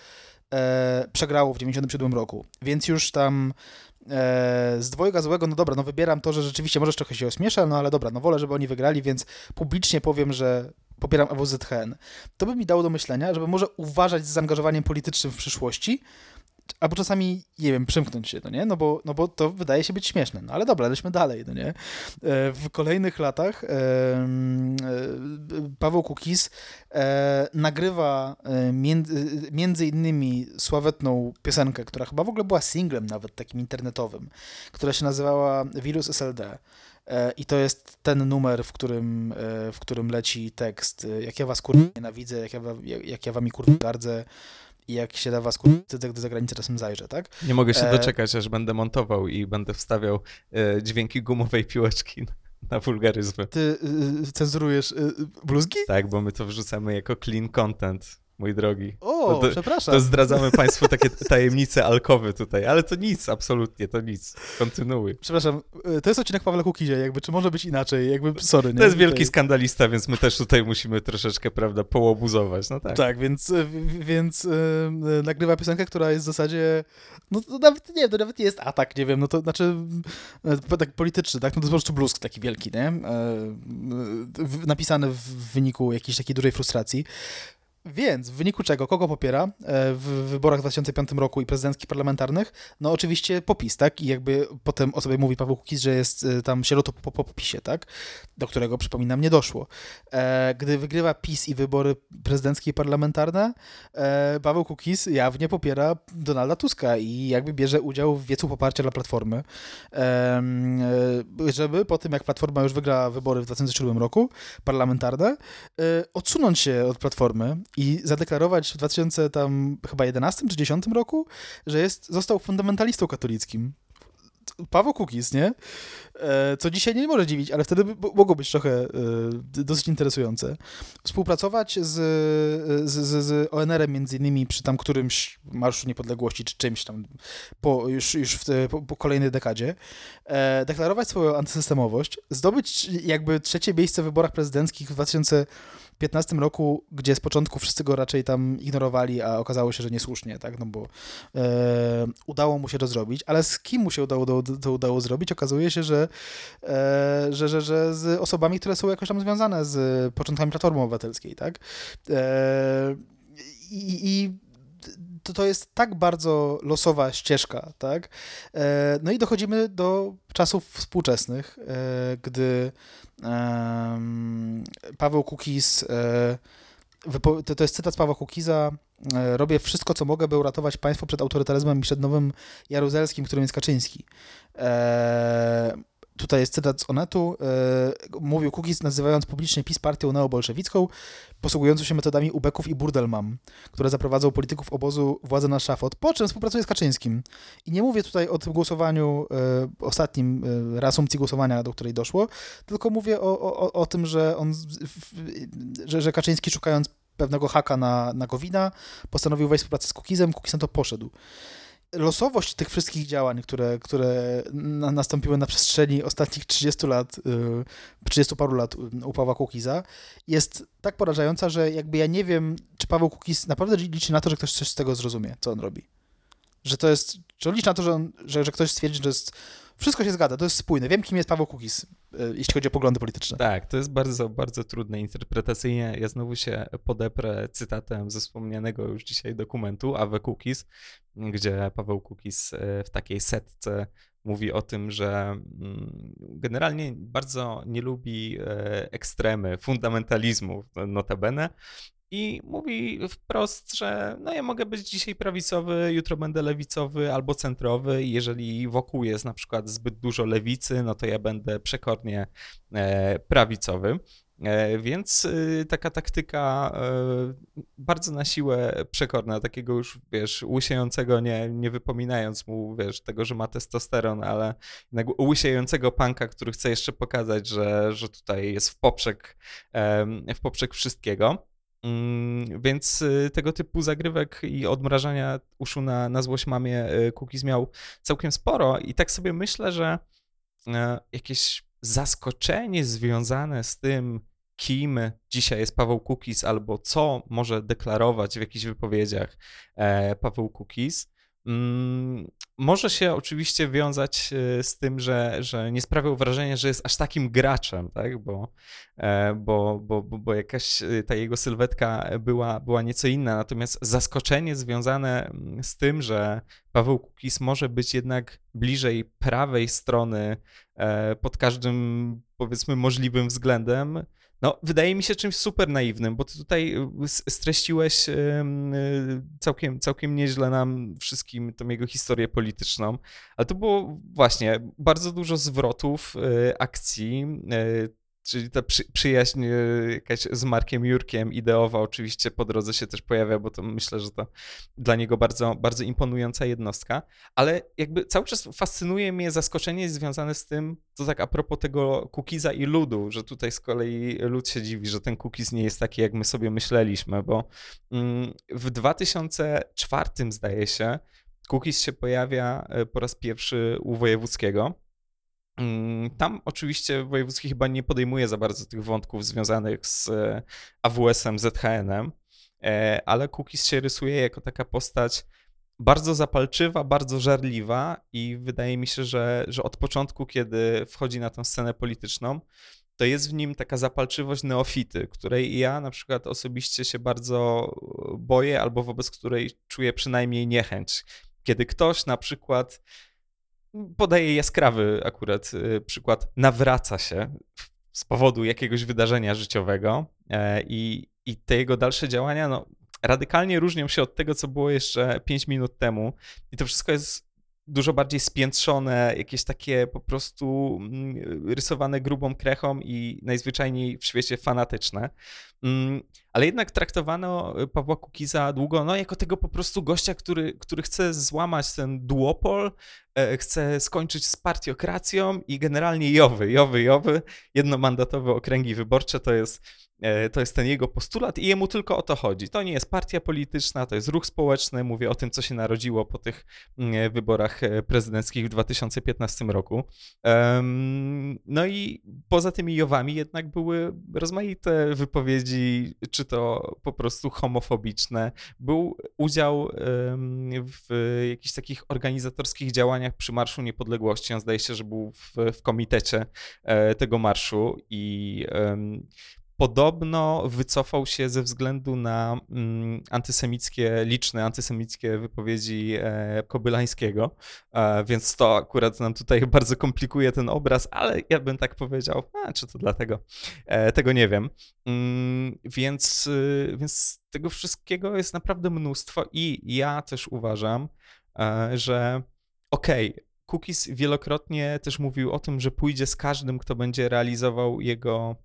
e, przegrało w 97 roku, więc już tam e, z dwojga złego, no dobra, no wybieram to, że rzeczywiście może trochę się ośmiesza, no ale dobra, no wolę, żeby oni wygrali, więc publicznie powiem, że popieram AWZHN. To by mi dało do myślenia, żeby może uważać z zaangażowaniem politycznym w przyszłości, albo czasami, nie wiem, przymknąć się, no nie? No bo, no bo to wydaje się być śmieszne. No ale dobra, lećmy dalej, no nie? E, W kolejnych latach e, Paweł Kukiz e, nagrywa między, między innymi sławetną piosenkę, która chyba w ogóle była singlem nawet takim internetowym, która się nazywała Wirus SLD. I to jest ten numer, w którym, w którym leci tekst, jak ja was kurwa nienawidzę, jak ja, jak ja wami kurwa gardzę i jak się da was kurwa, wstydzę, gdy za granicę czasem zajrzę, tak? Nie mogę się E, doczekać, aż będę montował i będę wstawiał e, dźwięki gumowej piłeczki na wulgaryzmy. Ty y, y, cenzurujesz y, y, bluzgi? Tak, bo my to wrzucamy jako clean content, mój drogi. O, To- to- przepraszam. To zdradzamy Państwu takie tajemnice alkowy tutaj, ale to nic, absolutnie, to nic. Kontynuuj. Przepraszam, y, to jest odcinek Pawła Kukizie, jakby, czy może być inaczej, jakby, sorry. nie? To jest wielki Tutaj- skandalista, więc my też tutaj musimy troszeczkę, prawda, połobuzować, no tak. Tak, więc, y, więc y, y, nagrywa piosenkę, która jest w zasadzie, no to nawet, nie to nawet nie jest atak, nie wiem, no to znaczy, tak polityczny, tak, no to jest po prostu bluzk taki wielki, nie, E, y, w- napisany w wyniku jakiejś takiej dużej frustracji. Więc w wyniku czego, kogo popiera e, w wyborach w 2005 roku i prezydenckich parlamentarnych? No oczywiście popis, tak? I jakby potem o sobie mówi Paweł Kukiz, że jest e, tam sierotą po, po popisie, tak? Do którego, przypominam, nie doszło. E, Gdy wygrywa PiS i wybory prezydenckie i parlamentarne, Paweł Kukiz jawnie popiera Donalda Tuska i jakby bierze udział w wiecu poparcia dla Platformy, żeby po tym, jak Platforma już wygra wybory w 2007 roku, parlamentarne, odsunąć się od Platformy i zadeklarować w 2000 tam chyba 11 czy 10 roku, że jest, został fundamentalistą katolickim. Paweł Kukiz, nie? E, Co dzisiaj nie może dziwić, ale wtedy mogło być trochę e, dosyć interesujące. Współpracować z, z, z, ONR-em między innymi przy tam którymś Marszu Niepodległości, czy czymś tam po, już, już w te, po, po kolejnej dekadzie, e, deklarować swoją antysystemowość, zdobyć jakby trzecie miejsce w wyborach prezydenckich w 2015 roku, gdzie z początku wszyscy go raczej tam ignorowali, a okazało się, że niesłusznie, tak, no bo e, udało mu się to zrobić, ale z kim mu się udało to, to udało zrobić? Okazuje się, że, e, że, że, że z osobami, które są jakoś tam związane z początkami Platformy Obywatelskiej, tak? E, i, i to, to jest tak bardzo losowa ścieżka, tak? E, no i dochodzimy do czasów współczesnych, e, gdy Paweł Kukiz, e, to, jest cytat Pawła Kukiza, robię wszystko, co mogę, by uratować państwo przed autorytaryzmem i przed nowym Jaruzelskim, którym jest Kaczyński. Tutaj jest cytat z Onetu, e, mówił Kukiz nazywając publicznie PiS partią neobolszewicką, posługującą się metodami ubeków i burdelmam, które zaprowadzą polityków obozu władzę na szafot, po czym współpracuje z Kaczyńskim. I nie mówię tutaj o tym głosowaniu, e, ostatnim e, reasumpcji głosowania, do której doszło, tylko mówię o, o, o tym, że on, że, że Kaczyński szukając pewnego haka na, na Gowina, postanowił wejść w współpracę z Kukizem, Kukiz na to poszedł losowość tych wszystkich działań, które, które na, nastąpiły na przestrzeni ostatnich 30 lat, yy, 30 paru lat u Pawła Kukiza, jest tak porażająca, że jakby ja nie wiem, czy Paweł Kukiz naprawdę liczy na to, że ktoś coś z tego zrozumie, co on robi. Że to jest, czy on liczy na to, że, on, że, że ktoś stwierdzi, że to jest wszystko się zgadza, to jest spójne. Wiem, kim jest Paweł Kukiz, e, jeśli chodzi o poglądy polityczne. Tak, to jest bardzo, bardzo trudne interpretacyjnie. Ja znowu się podeprę cytatem ze wspomnianego już dzisiaj dokumentu Awe Kukiz, gdzie Paweł Kukiz e, w takiej setce mówi o tym, że mm, generalnie bardzo nie lubi e, ekstremy, fundamentalizmu notabene, i mówi wprost, że no ja mogę być dzisiaj prawicowy, jutro będę lewicowy albo centrowy i jeżeli wokół jest na przykład zbyt dużo lewicy, no to ja będę przekornie e, prawicowy. E, więc y, taka taktyka e, bardzo na siłę przekorna, takiego już, wiesz, łysiejącego, nie, nie wypominając mu, wiesz, tego, że ma testosteron, ale łysiejącego panka, który chce jeszcze pokazać, że, że tutaj jest w poprzek, w poprzek wszystkiego. Mm, więc y, tego typu zagrywek i odmrażania uszu na, na złość mamie y, Cookies miał całkiem sporo i tak sobie myślę, że e, jakieś zaskoczenie związane z tym, kim dzisiaj jest Paweł Cookies albo co może deklarować w jakichś wypowiedziach e, Paweł Cookies, Mm, może się oczywiście wiązać e, z tym, że, że nie sprawiał wrażenia, że jest aż takim graczem, tak? bo, e, bo, bo, bo jakaś e, ta jego sylwetka była, była nieco inna. Natomiast zaskoczenie związane mm, z tym, że Paweł Kukis może być jednak bliżej prawej strony pod każdym, powiedzmy, możliwym względem, no, wydaje mi się czymś super naiwnym, bo ty tutaj y, streściłeś y, całkiem, całkiem nieźle nam wszystkim tą jego historię polityczną, ale to było właśnie bardzo dużo zwrotów y, akcji, Czyli ta przy, przyjaźń e, jakaś z Markiem Jurkiem ideowa oczywiście po drodze się też pojawia, bo to myślę, że to dla niego bardzo, bardzo imponująca jednostka, ale jakby cały czas fascynuje mnie zaskoczenie związane z tym, to tak a propos tego cookiesa i ludu, że tutaj z kolei lud się dziwi, że ten cookies nie jest taki, jak my sobie myśleliśmy, bo mm, w 2004 zdaje się, cookies się pojawia e, po raz pierwszy u Wojewódzkiego tam oczywiście wojewódzki chyba nie podejmuje za bardzo tych wątków związanych z e, AWS-em, ZHN-em, e, ale Cookies się rysuje jako taka postać bardzo zapalczywa, bardzo żarliwa i wydaje mi się, że, że od początku, kiedy wchodzi na tę scenę polityczną, to jest w nim taka zapalczywość neofity, której ja na przykład osobiście się bardzo boję albo wobec której czuję przynajmniej niechęć. Kiedy ktoś na przykład podaję jaskrawy akurat y, przykład, nawraca się z powodu jakiegoś wydarzenia życiowego e, i, i te jego dalsze działania no, radykalnie różnią się od tego, co było jeszcze 5 minut temu. I to wszystko jest dużo bardziej spiętrzone, jakieś takie po prostu mm, rysowane grubą krechą i najzwyczajniej w świecie fanatyczne. Mm, ale jednak traktowano Pawła Kukiza długo no, jako tego po prostu gościa, który, który chce złamać ten duopol, e, chce skończyć z partiokracją i generalnie jowy, jowy, jowy, jednomandatowe okręgi wyborcze to jest E, to jest ten jego postulat i jemu tylko o to chodzi. To nie jest partia polityczna, to jest ruch społeczny. Mówię o tym, co się narodziło po tych mm, e, wyborach prezydenckich w 2015 roku. No i poza tymi Jowami jednak były rozmaite wypowiedzi, czy to po prostu homofobiczne. Był udział w jakichś takich organizatorskich działaniach przy Marszu Niepodległości. On zdaje się, że był w, w komitecie tego marszu i podobno wycofał się ze względu na mm, antysemickie, liczne antysemickie wypowiedzi e, Kobylańskiego, e, więc to akurat nam tutaj bardzo komplikuje ten obraz, ale ja bym tak powiedział, a, czy to dlatego, e, tego nie wiem. Mm, więc, y, więc tego wszystkiego jest naprawdę mnóstwo i ja też uważam, że okej, okay, Cookies wielokrotnie też mówił o tym, że pójdzie z każdym, kto będzie realizował jego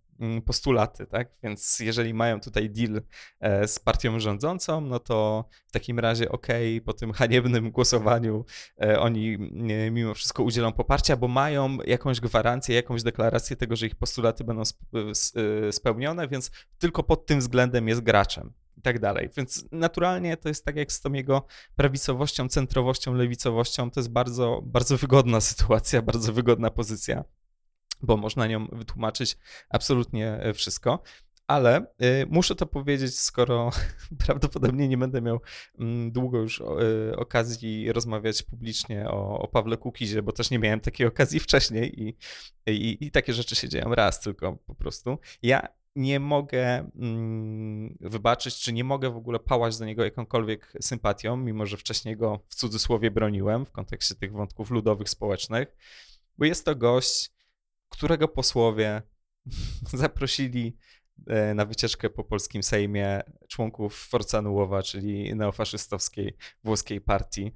postulaty, tak? Więc jeżeli mają tutaj deal e, z partią rządzącą, no to w takim razie okej, okay, po tym haniebnym głosowaniu e, oni e, mimo wszystko udzielą poparcia, bo mają jakąś gwarancję, jakąś deklarację tego, że ich postulaty będą spełnione, więc tylko pod tym względem jest graczem i tak dalej. Więc naturalnie to jest tak jak z tą jego prawicowością, centrowością, lewicowością, to jest bardzo, bardzo wygodna sytuacja, bardzo wygodna pozycja, bo można nią wytłumaczyć absolutnie e, wszystko. Ale y, muszę to powiedzieć, skoro prawdopodobnie nie będę miał y, długo już y, okazji rozmawiać publicznie o, o Pawle Kukizie, bo też nie miałem takiej okazji wcześniej i, i, i takie rzeczy się dzieją raz tylko po prostu. Ja nie mogę mm, wybaczyć, czy nie mogę w ogóle pałać do niego jakąkolwiek sympatią, mimo że wcześniej go w cudzysłowie broniłem w kontekście tych wątków ludowych, społecznych, bo jest to gość, którego posłowie zaprosili e, na wycieczkę po polskim Sejmie członków Forza Nułowa, czyli neofaszystowskiej włoskiej partii.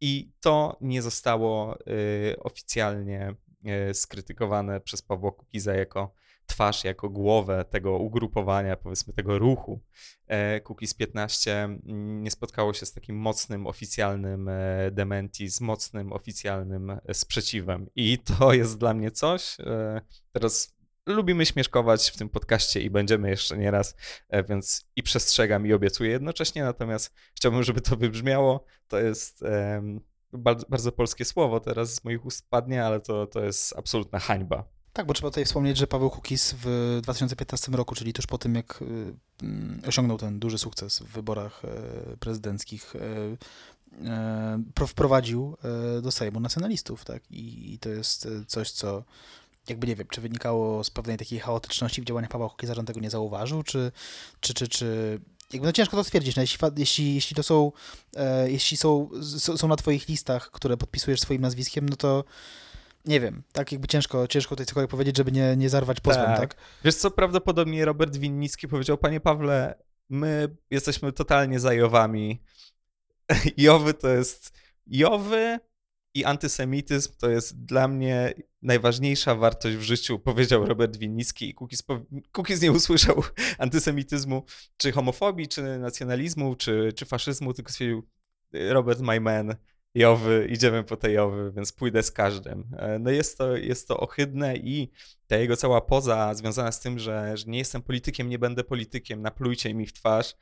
I to nie zostało y, oficjalnie y, skrytykowane przez Pawła Kukiza jako twarz, jako głowę tego ugrupowania, powiedzmy tego ruchu e, Cookies 15 mm, nie spotkało się z takim mocnym, oficjalnym e, dementi, z mocnym, oficjalnym e, sprzeciwem. I to jest dla mnie coś. Teraz lubimy śmieszkować w tym podcaście i będziemy jeszcze nieraz, więc i przestrzegam i obiecuję jednocześnie, natomiast chciałbym, żeby to wybrzmiało. To jest bardzo, bardzo polskie słowo, teraz z moich ust padnie, ale to, to jest absolutna hańba tak, bo trzeba tutaj wspomnieć, że Paweł Kukis w 2015 roku, czyli tuż po tym, jak y, mm, osiągnął ten duży sukces w wyborach e, prezydenckich, e, e, wprowadził do Sejmu nacjonalistów, tak? I to jest coś, co jakby nie wiem, czy wynikało z pewnej takiej chaotyczności w działaniach Pawła Kukisa, że on tego nie zauważył, czy, czy, czy, czy jakby no ciężko to stwierdzić, no jeśli, jeśli, jeśli to są, jeśli są, są na twoich listach, które podpisujesz swoim nazwiskiem, no to nie wiem, tak jakby ciężko, ciężko tutaj cokolwiek powiedzieć, żeby nie, nie zarwać pozwem, tak. tak? Wiesz co, prawdopodobnie Robert Winnicki powiedział, panie Pawle, my jesteśmy totalnie za Jowami. Jowy to jest Jowy i antysemityzm to jest dla mnie najważniejsza wartość w życiu, powiedział Robert Winnicki i Kukiz, Kukiz nie usłyszał antysemityzmu, czy homofobii, czy nacjonalizmu, czy, czy faszyzmu, tylko stwierdził Robert my man, Jowy, idziemy po tej Jowy, więc pójdę z każdym. E, no jest to, jest to ohydne i ta jego cała poza związana z tym, że, że nie jestem politykiem, nie będę politykiem, naplujcie mi w twarz,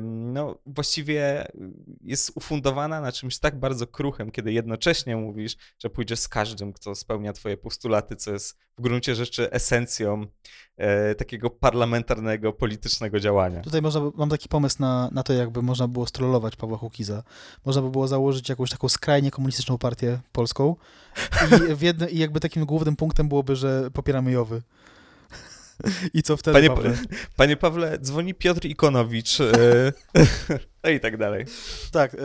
no właściwie jest ufundowana na czymś tak bardzo kruchym, kiedy jednocześnie mówisz, że pójdziesz z każdym, kto spełnia twoje postulaty, co jest w gruncie rzeczy esencją e, takiego parlamentarnego, politycznego działania. Tutaj można, mam taki pomysł na, na to, jakby można było strollować Pawła Hukiza. Można by było założyć jakąś taką skrajnie komunistyczną partię polską i, w i jakby takim głównym punktem byłoby, że po popieramy Jowy. I co wtedy, panie, Pawle? Panie Pawle, dzwoni Piotr Ikonowicz. E, no i tak dalej. Tak.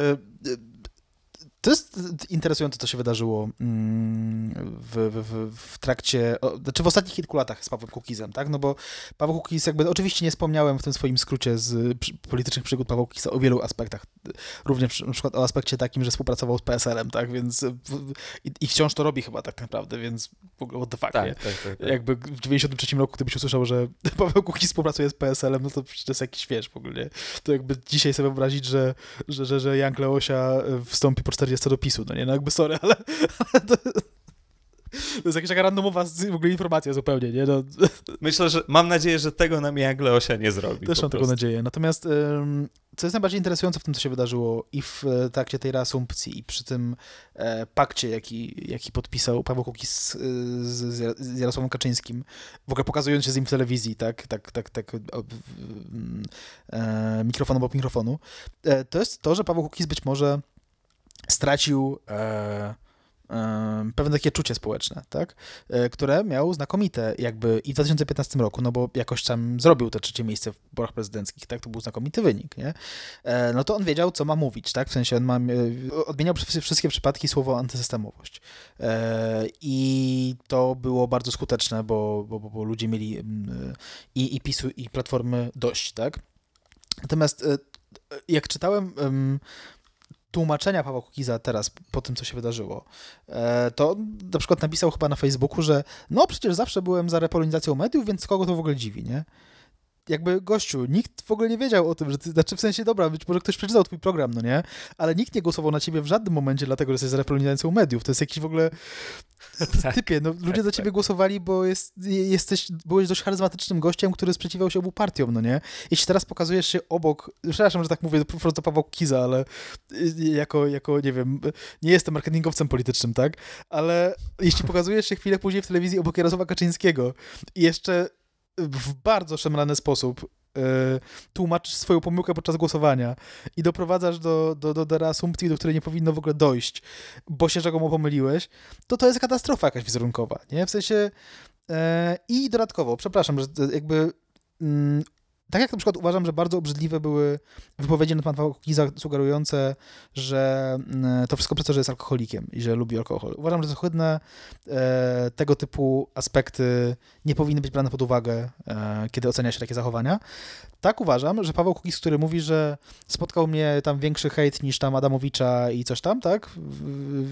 E, to jest interesujące, co się wydarzyło mm, w, w, w trakcie, znaczy w ostatnich kilku latach z Pawłem Kukizem, tak? No bo Paweł Kukiz jakby, oczywiście nie wspomniałem w tym swoim skrócie z politycznych przygód Paweł Kukiza o wielu aspektach. Również na przykład o aspekcie takim, że współpracował z PSL-em, tak? Więc i, i, wciąż to robi chyba tak naprawdę, więc w ogóle what the fuck, tak, tak, tak, tak, Jakby w 93 roku, gdybyś usłyszał, że Paweł Kukiz współpracuje z PSL-em, no to przecież to jest jakiś, wiesz, w ogóle, nie? To jakby dzisiaj sobie wyobrazić, że, że, że, że Jan Kleosia wstąpi po 40 co do PiSu, no nie, no jakby sorry, ale, ale to, to jest jakaś taka randomowa w ogóle informacja zupełnie, nie? No. Myślę, że mam nadzieję, że tego nam jak Leosia nie zrobi. Też mam taką nadzieję. Natomiast co jest najbardziej interesujące w tym, co się wydarzyło i w e, trakcie tej reasumpcji i przy tym e, pakcie, jaki, jaki podpisał Paweł Kukiz z, z, z Jarosławem Kaczyńskim, w ogóle pokazując się z nim w telewizji, tak, tak, tak, tak e, mikrofon obok mikrofonu, to jest to, że Paweł Kukiz być może stracił e, e, pewne takie czucie społeczne, tak? E, które miał znakomite jakby i w 2015 roku, no bo jakoś tam zrobił to trzecie miejsce w wyborach prezydenckich, tak? To był znakomity wynik, nie? E, no to on wiedział, co ma mówić, tak? W sensie on ma, e, odmieniał przez wszystkie przypadki słowo antysystemowość. E, I to było bardzo skuteczne, bo, bo, bo ludzie mieli mm, i, i PiSu, i Platformy dość, tak? Natomiast jak czytałem tłumaczenia Pawła Kukiza teraz po tym, co się wydarzyło, e, to na przykład napisał chyba na Facebooku, że no przecież zawsze byłem za repolonizacją mediów, więc kogo to w ogóle dziwi, nie? Jakby gościu, nikt w ogóle nie wiedział o tym, że ty, znaczy w sensie, dobra, być może ktoś przeczytał twój program, no nie? Ale nikt nie głosował na ciebie w żadnym momencie, dlatego, że jesteś repolonizacją mediów. To jest jakiś w ogóle Tak, typie, no ludzie za ciebie głosowali, bo jest, jesteś, byłeś dość charyzmatycznym gościem, który sprzeciwiał się obu partiom, no nie? Jeśli teraz pokazujesz się obok, przepraszam, że tak mówię, po prostu Paweł Kiza, ale y, jako, jako, nie wiem, nie jestem marketingowcem politycznym, tak? Ale jeśli pokazujesz się chwilę później w telewizji obok Jarosława Kaczyńskiego i jeszcze w bardzo szemrany sposób yy, tłumaczysz swoją pomyłkę podczas głosowania i doprowadzasz do, do, do, do reasumpcji, do której nie powinno w ogóle dojść, bo się rzekomo pomyliłeś, to to jest katastrofa jakaś wizerunkowa, nie? W sensie yy, i dodatkowo, przepraszam, że jakby yy, tak jak na przykład uważam, że bardzo obrzydliwe były wypowiedzi na temat Kukiza sugerujące, że mm, to wszystko przez to, że jest alkoholikiem i że lubi alkohol. Uważam, że to ohydne. E, tego typu aspekty nie powinny być brane pod uwagę, e, kiedy ocenia się takie zachowania. Tak uważam, że Paweł Kukiz, który mówi, że spotkał mnie tam większy hejt niż tam Adamowicza i coś tam, tak?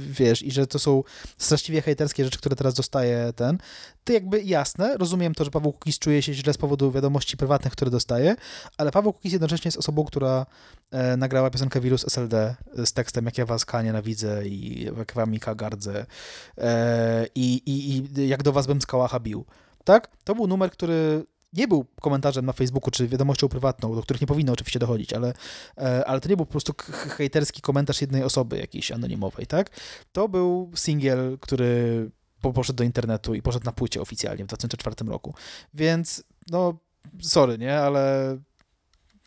Wiesz, i że to są straszliwie hejterskie rzeczy, które teraz dostaje ten. To jakby jasne, rozumiem to, że Paweł Kukiz czuje się źle z powodu wiadomości prywatnych, które dostaje, ale Paweł Kukiz jednocześnie jest osobą, która e, nagrała piosenkę Wirus SLD z tekstem Jak ja was K nienawidzę i jak wam Mika gardzę e, i, i, i jak do was bym z kałacha bił. Tak? To był numer, który nie był komentarzem na Facebooku czy wiadomością prywatną, do których nie powinno oczywiście dochodzić, ale, e, ale to nie był po prostu hejterski komentarz jednej osoby jakiejś anonimowej, tak? To był singiel, który poszedł do internetu i poszedł na płycie oficjalnie w 2004 roku. Więc, no, sorry, nie, ale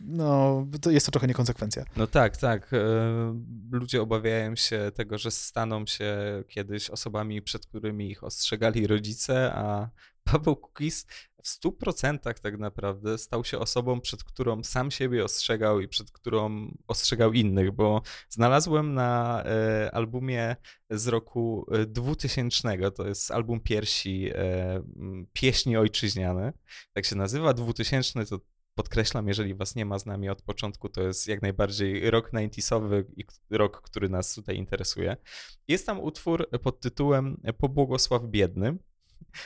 no, to jest to trochę niekonsekwencja. No tak, tak. E, ludzie obawiają się tego, że staną się kiedyś osobami, przed którymi ich ostrzegali rodzice, a Paweł Kukiz w stu procentach tak naprawdę stał się osobą, przed którą sam siebie ostrzegał i przed którą ostrzegał innych, bo znalazłem na e, albumie z roku 2000, e, to jest album piersi e, Pieśni Ojczyźniane, tak się nazywa, 2000 to podkreślam, jeżeli was nie ma z nami od początku, to jest jak najbardziej rok 90sowy i rok, który nas tutaj interesuje. Jest tam utwór pod tytułem Pobłogosław Biedny,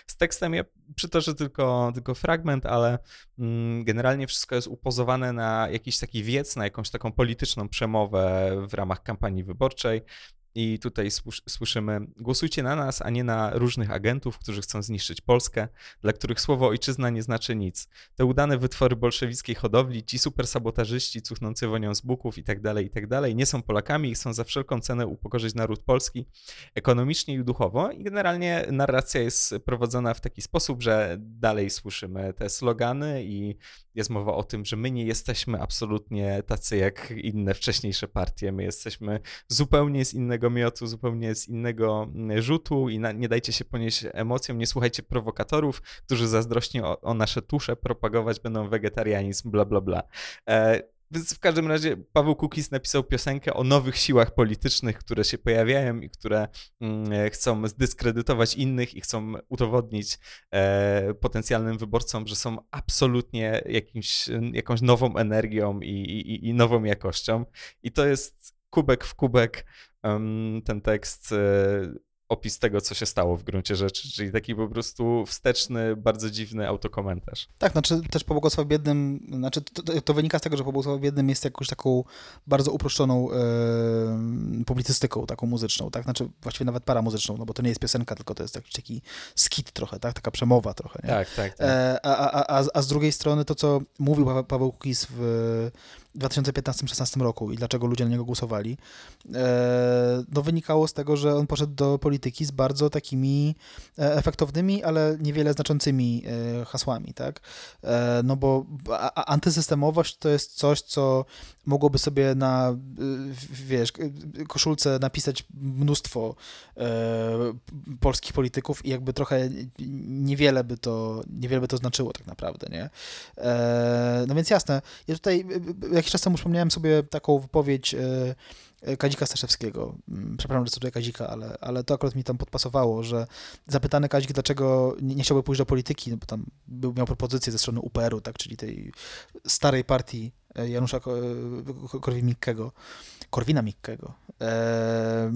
z tekstem ja przytoczę tylko, tylko fragment, ale mm, generalnie wszystko jest upozowane na jakiś taki wiec, na jakąś taką polityczną przemowę w ramach kampanii wyborczej. I tutaj słyszymy: głosujcie na nas, a nie na różnych agentów, którzy chcą zniszczyć Polskę, dla których słowo ojczyzna nie znaczy nic. Te udane wytwory bolszewickiej hodowli, ci supersabotażyści cuchnący wonią z buków i tak dalej, i tak nie są Polakami i chcą za wszelką cenę upokorzyć naród polski ekonomicznie i duchowo. I generalnie narracja jest prowadzona w taki sposób, że dalej słyszymy te slogany i jest mowa o tym, że my nie jesteśmy absolutnie tacy jak inne wcześniejsze partie. My jesteśmy zupełnie z innego miotu, zupełnie z innego mm, rzutu i na, nie dajcie się ponieść emocjom, nie słuchajcie prowokatorów, którzy zazdrośnie o, o nasze tusze propagować będą wegetarianizm, bla, bla, bla. E, więc w każdym razie Paweł Kukis napisał piosenkę o nowych siłach politycznych, które się pojawiają i które mm, chcą zdyskredytować innych i chcą udowodnić e, potencjalnym wyborcom, że są absolutnie jakimś, jakąś nową energią i, i, i nową jakością. I to jest kubek w kubek ten tekst. E, opis tego, co się stało w gruncie rzeczy, czyli taki po prostu wsteczny, bardzo dziwny autokomentarz. Tak, znaczy też Pobłogosław Biednym, znaczy to, to, wynika z tego, że Pobłogosław Biednym jest jakąś taką bardzo uproszczoną e, publicystyką, taką muzyczną, tak, znaczy właściwie nawet paramuzyczną, no bo to nie jest piosenka, tylko to jest jakiś taki skit trochę, tak, taka przemowa trochę, nie? Tak, tak. tak. E, a, a, a, a z drugiej strony to, co mówił Paweł Kukis w w 2015-16 roku i dlaczego ludzie na niego głosowali, e, no wynikało z tego, że on poszedł do polityki z bardzo takimi e, efektownymi, ale niewiele znaczącymi e, hasłami, tak? No bo antysystemowość to jest coś, co mogłoby sobie na, wiesz, koszulce napisać mnóstwo polskich polityków i jakby trochę niewiele by to, niewiele by to znaczyło tak naprawdę, nie? No więc jasne, ja tutaj jakiś czas temu przypomniałem sobie taką wypowiedź e, e, Kadzika Staszewskiego. Mm, przepraszam, że cytuję Kadzika, ale, ale to akurat mi tam podpasowało, że zapytany Kadzik, dlaczego nie, nie chciałby pójść do polityki, no bo tam był, miał propozycję ze strony UPR-u, tak, czyli tej starej partii e, Janusza Ko- Ko- Korwin-Mikkego, Korwina-Mikkego, e,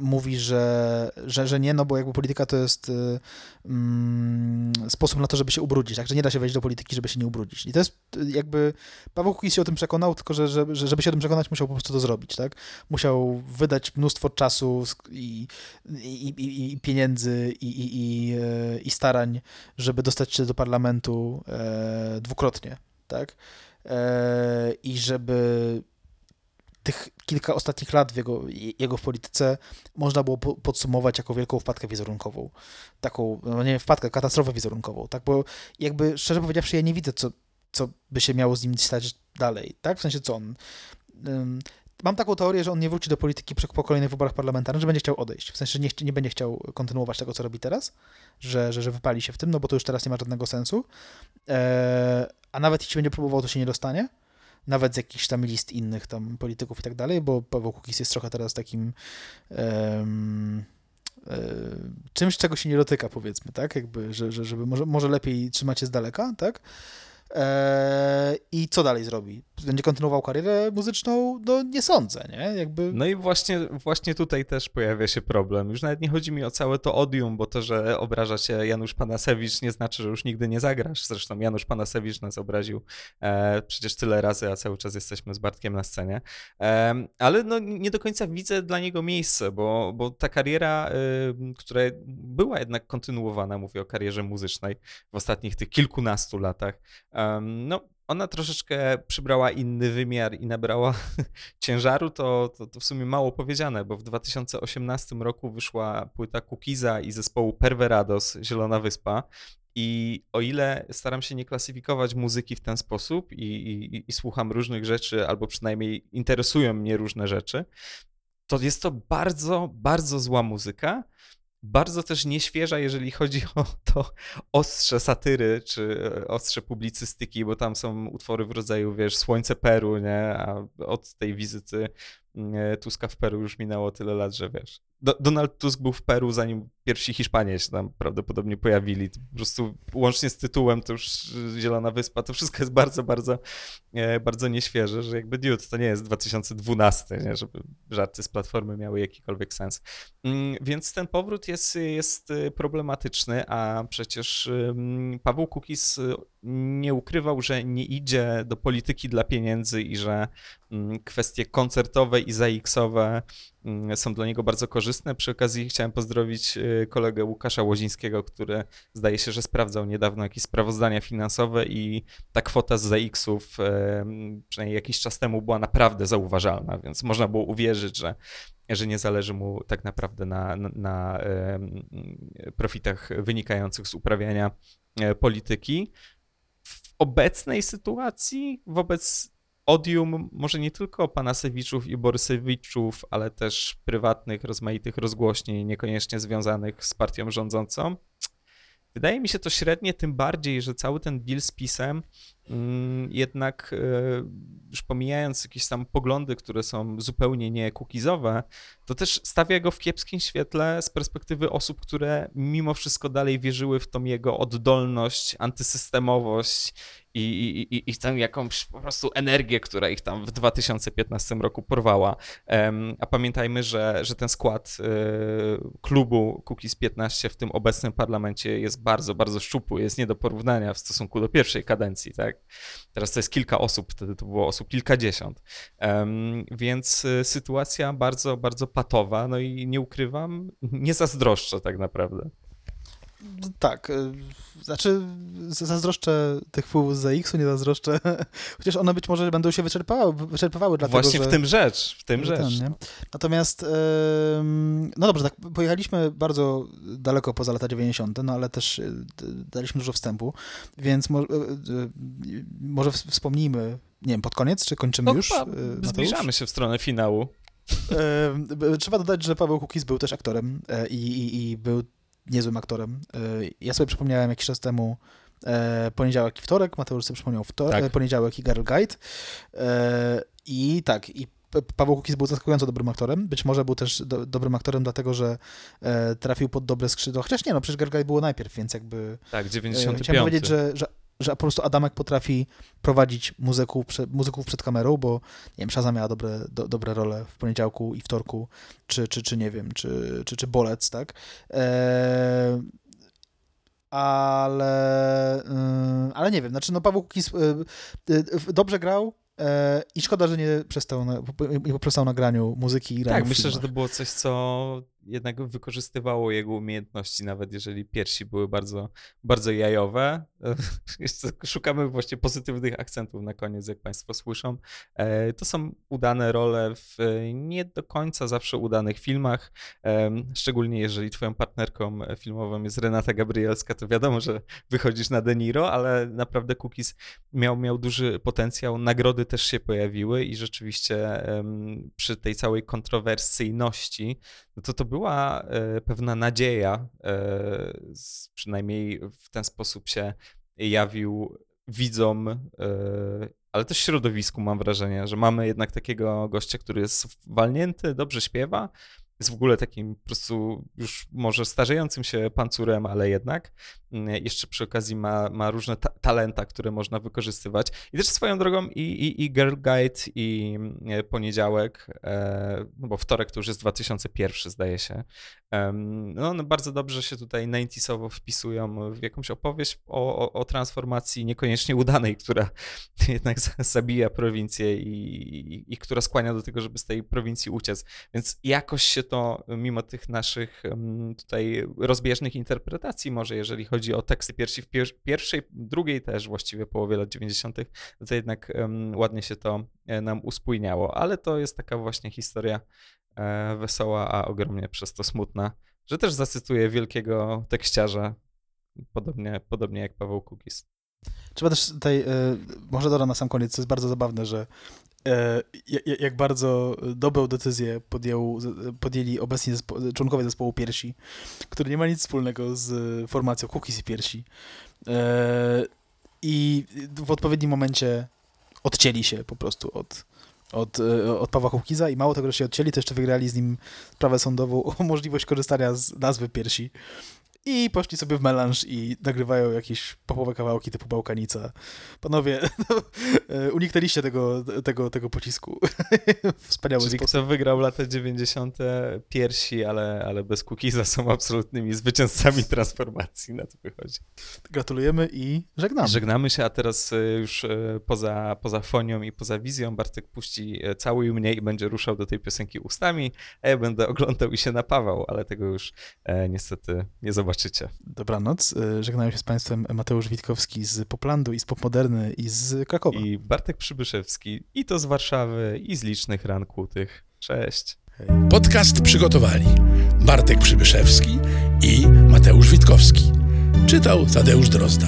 mówi, że, że, że nie, no bo jakby polityka to jest e, mm, sposób na to, żeby się ubrudzić, tak, że nie da się wejść do polityki, żeby się nie ubrudzić. I to jest e, jakby, Paweł Kukiz się o tym przekonał, tylko że, że, że żeby się o tym przekonać, musiał po prostu to zrobić, tak. Musiał wydać mnóstwo czasu i, i, i, i pieniędzy i, i, i, e, i starań, żeby dostać się do parlamentu e, dwukrotnie, tak? E, I żeby tych kilka ostatnich lat w jego, jego w polityce można było po- podsumować jako wielką wpadkę wizerunkową. Taką, no nie wpadkę, katastrofę wizerunkową, tak? Bo jakby, szczerze powiedziawszy, ja nie widzę, co, co by się miało z nim stać dalej, tak? W sensie, co on... Mam taką teorię, że on nie wróci do polityki po kolejnych wyborach parlamentarnych, że będzie chciał odejść. W sensie, że nie, nie będzie chciał kontynuować tego, co robi teraz, że, że, że wypali się w tym, no bo to już teraz nie ma żadnego sensu. Eee, a nawet jeśli będzie próbował, to się nie dostanie. Nawet z jakichś tam list innych tam polityków i tak dalej, bo Paweł jest trochę teraz takim em, e, czymś, czego się nie dotyka, powiedzmy, tak? Jakby, że, że, żeby może, może lepiej trzymać się z daleka, tak? Eee, I co dalej zrobi? Będzie kontynuował karierę muzyczną? No nie sądzę, nie? Jakby... No i właśnie, właśnie tutaj też pojawia się problem. Już nawet nie chodzi mi o całe to odium, bo to, że obraża cię Janusz Panasewicz nie znaczy, że już nigdy nie zagrasz. Zresztą Janusz Panasewicz nas obraził e, przecież tyle razy, a cały czas jesteśmy z Bartkiem na scenie. E, ale no, nie do końca widzę dla niego miejsce, bo, bo ta kariera, e, która była jednak kontynuowana, mówię o karierze muzycznej w ostatnich tych kilkunastu latach, em, no ona troszeczkę przybrała inny wymiar i nabrała ciężaru, to, to, to w sumie mało powiedziane, bo w 2018 roku wyszła płyta Kukiza i zespołu Perverados Zielona Wyspa. I o ile staram się nie klasyfikować muzyki w ten sposób i, i, i słucham różnych rzeczy, albo przynajmniej interesują mnie różne rzeczy, to jest to bardzo, bardzo zła muzyka. Bardzo też nieświeża, jeżeli chodzi o to ostrze satyry, czy e, ostrze publicystyki, bo tam są utwory w rodzaju, wiesz, Słońce Peru, nie? A od tej wizyty Tuska w Peru już minęło tyle lat, że wiesz. Do, Donald Tusk był w Peru, zanim pierwsi Hiszpanie się tam prawdopodobnie pojawili. Po prostu łącznie z tytułem to już y, Zielona Wyspa, to wszystko jest bardzo, bardzo, e, bardzo nieświeże, że jakby dude, to nie jest 2012, nie? żeby żarty z Platformy miały jakikolwiek sens. Mm, Więc ten powrót jest, jest problematyczny, a przecież Paweł Kukiz y, nie ukrywał, że nie idzie do polityki dla pieniędzy i że mm, kwestie koncertowe i ZX-owe mm, są dla niego bardzo korzystne. Przy okazji chciałem pozdrowić y, kolegę Łukasza Łozińskiego, który zdaje się, że sprawdzał niedawno jakieś sprawozdania finansowe i ta kwota z ZX-ów em, przynajmniej jakiś czas temu była naprawdę zauważalna, więc można było uwierzyć, że że nie zależy mu tak naprawdę na, na, na profitach wynikających z uprawiania e, polityki. Obecnej sytuacji, wobec odium może nie tylko Panasewiczów i Borysewiczów, ale też prywatnych, rozmaitych rozgłośni, niekoniecznie związanych z partią rządzącą, Wydaje mi się to średnie, tym bardziej, że cały ten deal z PiSem mm, jednak e, już pomijając jakieś tam poglądy, które są zupełnie nie kukizowe, to też stawia go w kiepskim świetle z perspektywy osób, które mimo wszystko dalej wierzyły w tą jego oddolność, antysystemowość i, i, i, i tę jakąś po prostu energię, która ich tam w 2015 roku porwała. A pamiętajmy, że, że ten skład e, klubu Kukiz 15 w tym obecnym parlamencie jest bardzo, bardzo szczupły, jest nie do porównania w stosunku do pierwszej kadencji, tak? Teraz to jest kilka osób, wtedy to było osób kilkadziesiąt. Więc e, sytuacja bardzo, bardzo patowa, no i nie ukrywam, nie zazdroszczę tak naprawdę. Tak, y, znaczy zazdroszczę tych wpływów z ZX-u, nie zazdroszczę, chociaż one być może będą się wyczerpały, wyczerpywały dlatego, Właśnie że... w tym rzecz, w tym ten, rzecz. Natomiast, no dobrze, tak, pojechaliśmy bardzo daleko poza lata 90., no ale też y, daliśmy dużo wstępu, więc mo, y, może wspomnijmy, nie wiem, pod koniec, czy kończymy No już? zbliżamy się w stronę finału. Trzeba dodać, że Paweł Kukiz był też aktorem e, i, i, i był niezłym aktorem. E, Ja sobie przypomniałem jakiś czas temu e, poniedziałek i wtorek, Mateusz sobie przypomniał wtor- Tak. e, poniedziałek i Girl Guide. E, I tak, i Paweł Kukiz był zaskakująco dobrym aktorem. Być może był też do, dobrym aktorem, dlatego że e, trafił pod dobre skrzydła. Chociaż nie, no przecież Guide było najpierw, więc jakby... Tak, E, 95. Chciałem powiedzieć, że, że że po prostu Adamek potrafi prowadzić muzyków, muzyków przed kamerą, bo nie wiem, Szaza miała dobre, do, dobre role w poniedziałku i wtorku, czy, czy, czy nie wiem, czy, czy, czy Bolec, tak? Eee, ale, yy, ale nie wiem, znaczy no Paweł Kukis yy, yy, dobrze grał, e, i szkoda, że nie przestał na, nie poprzestał na graniu muzyki i Tak, myślę, że to było coś, co jednak wykorzystywało jego umiejętności, nawet jeżeli piersi były bardzo, bardzo jajowe. Szukamy właśnie pozytywnych akcentów na koniec, jak Państwo słyszą. E, To są udane role w nie do końca zawsze udanych filmach, Em, szczególnie jeżeli Twoją partnerką filmową jest Renata Gabrielska, to wiadomo, że wychodzisz na De Niro, ale naprawdę Cookies miał, miał duży potencjał. Nagrody też się pojawiły i rzeczywiście przy tej całej kontrowersyjności, no to to była e, pewna nadzieja, e, przynajmniej w ten sposób się jawił widzom, e, ale też środowisku mam wrażenie, że mamy jednak takiego gościa, który jest walnięty, dobrze śpiewa, jest w ogóle takim po prostu już może starzejącym się pancurem, ale jednak Mm, jeszcze przy okazji ma, ma różne ta talenta, które można wykorzystywać. I też swoją drogą i, i, i Girl Guide i e, Poniedziałek, e, no bo wtorek to już jest 2001 zdaje się, Em, no one bardzo dobrze się tutaj 90sowo wpisują w jakąś opowieść o, o, o transformacji niekoniecznie udanej, która jednak za- zabija prowincję i, i, i która skłania do tego, żeby z tej prowincji uciec. Więc jakoś się to, mimo tych naszych tutaj rozbieżnych interpretacji, może jeżeli chodzi o teksty piersi w pier pierwszej, drugiej też właściwie połowie lat 90., no to jednak ładnie się to e, nam uspójniało. Ale to jest taka właśnie historia e, wesoła, a ogromnie przez to smutna, że też zacytuję wielkiego tekściarza, podobnie, podobnie jak Paweł Kukis. Trzeba też tutaj, e, może dodam na sam koniec, co jest bardzo zabawne, że jak bardzo dobrą decyzję podjął, podjęli obecni zespo, członkowie zespołu Piersi, który nie ma nic wspólnego z formacją Cookies i Piersi. E, I w odpowiednim momencie odcięli się po prostu od, od, e, od Pawła Kukiza i mało tego, że się odcięli, to jeszcze wygrali z nim sprawę sądową o możliwość korzystania z nazwy Piersi. I poszli sobie w melanż i nagrywają jakieś popowe kawałki typu Bałkanica. Panowie, no, e, uniknęliście tego, tego, tego pocisku. Wspaniały Czyli sposób. wygrał lata 90. piersi, ale, ale bez Kukiza są absolutnymi zwycięzcami transformacji, na to wychodzi. Gratulujemy i żegnamy. Żegnamy się, a teraz y, już y, poza, poza fonią i poza wizją Bartek puści Całuj mnie i będzie ruszał do tej piosenki ustami, a ja będę oglądał i się napawał, ale tego już e, niestety nie zobaczycie. Dobranoc. E, Żegnają się z Państwem Mateusz Witkowski z Poplandu i z Popmoderny i z Krakowa. I Bartek Przybyszewski, i to z Warszawy, i z licznych ran kłutych. Cześć. Podcast przygotowali Bartek Przybyszewski i Mateusz Witkowski. Czytał Tadeusz Drozda.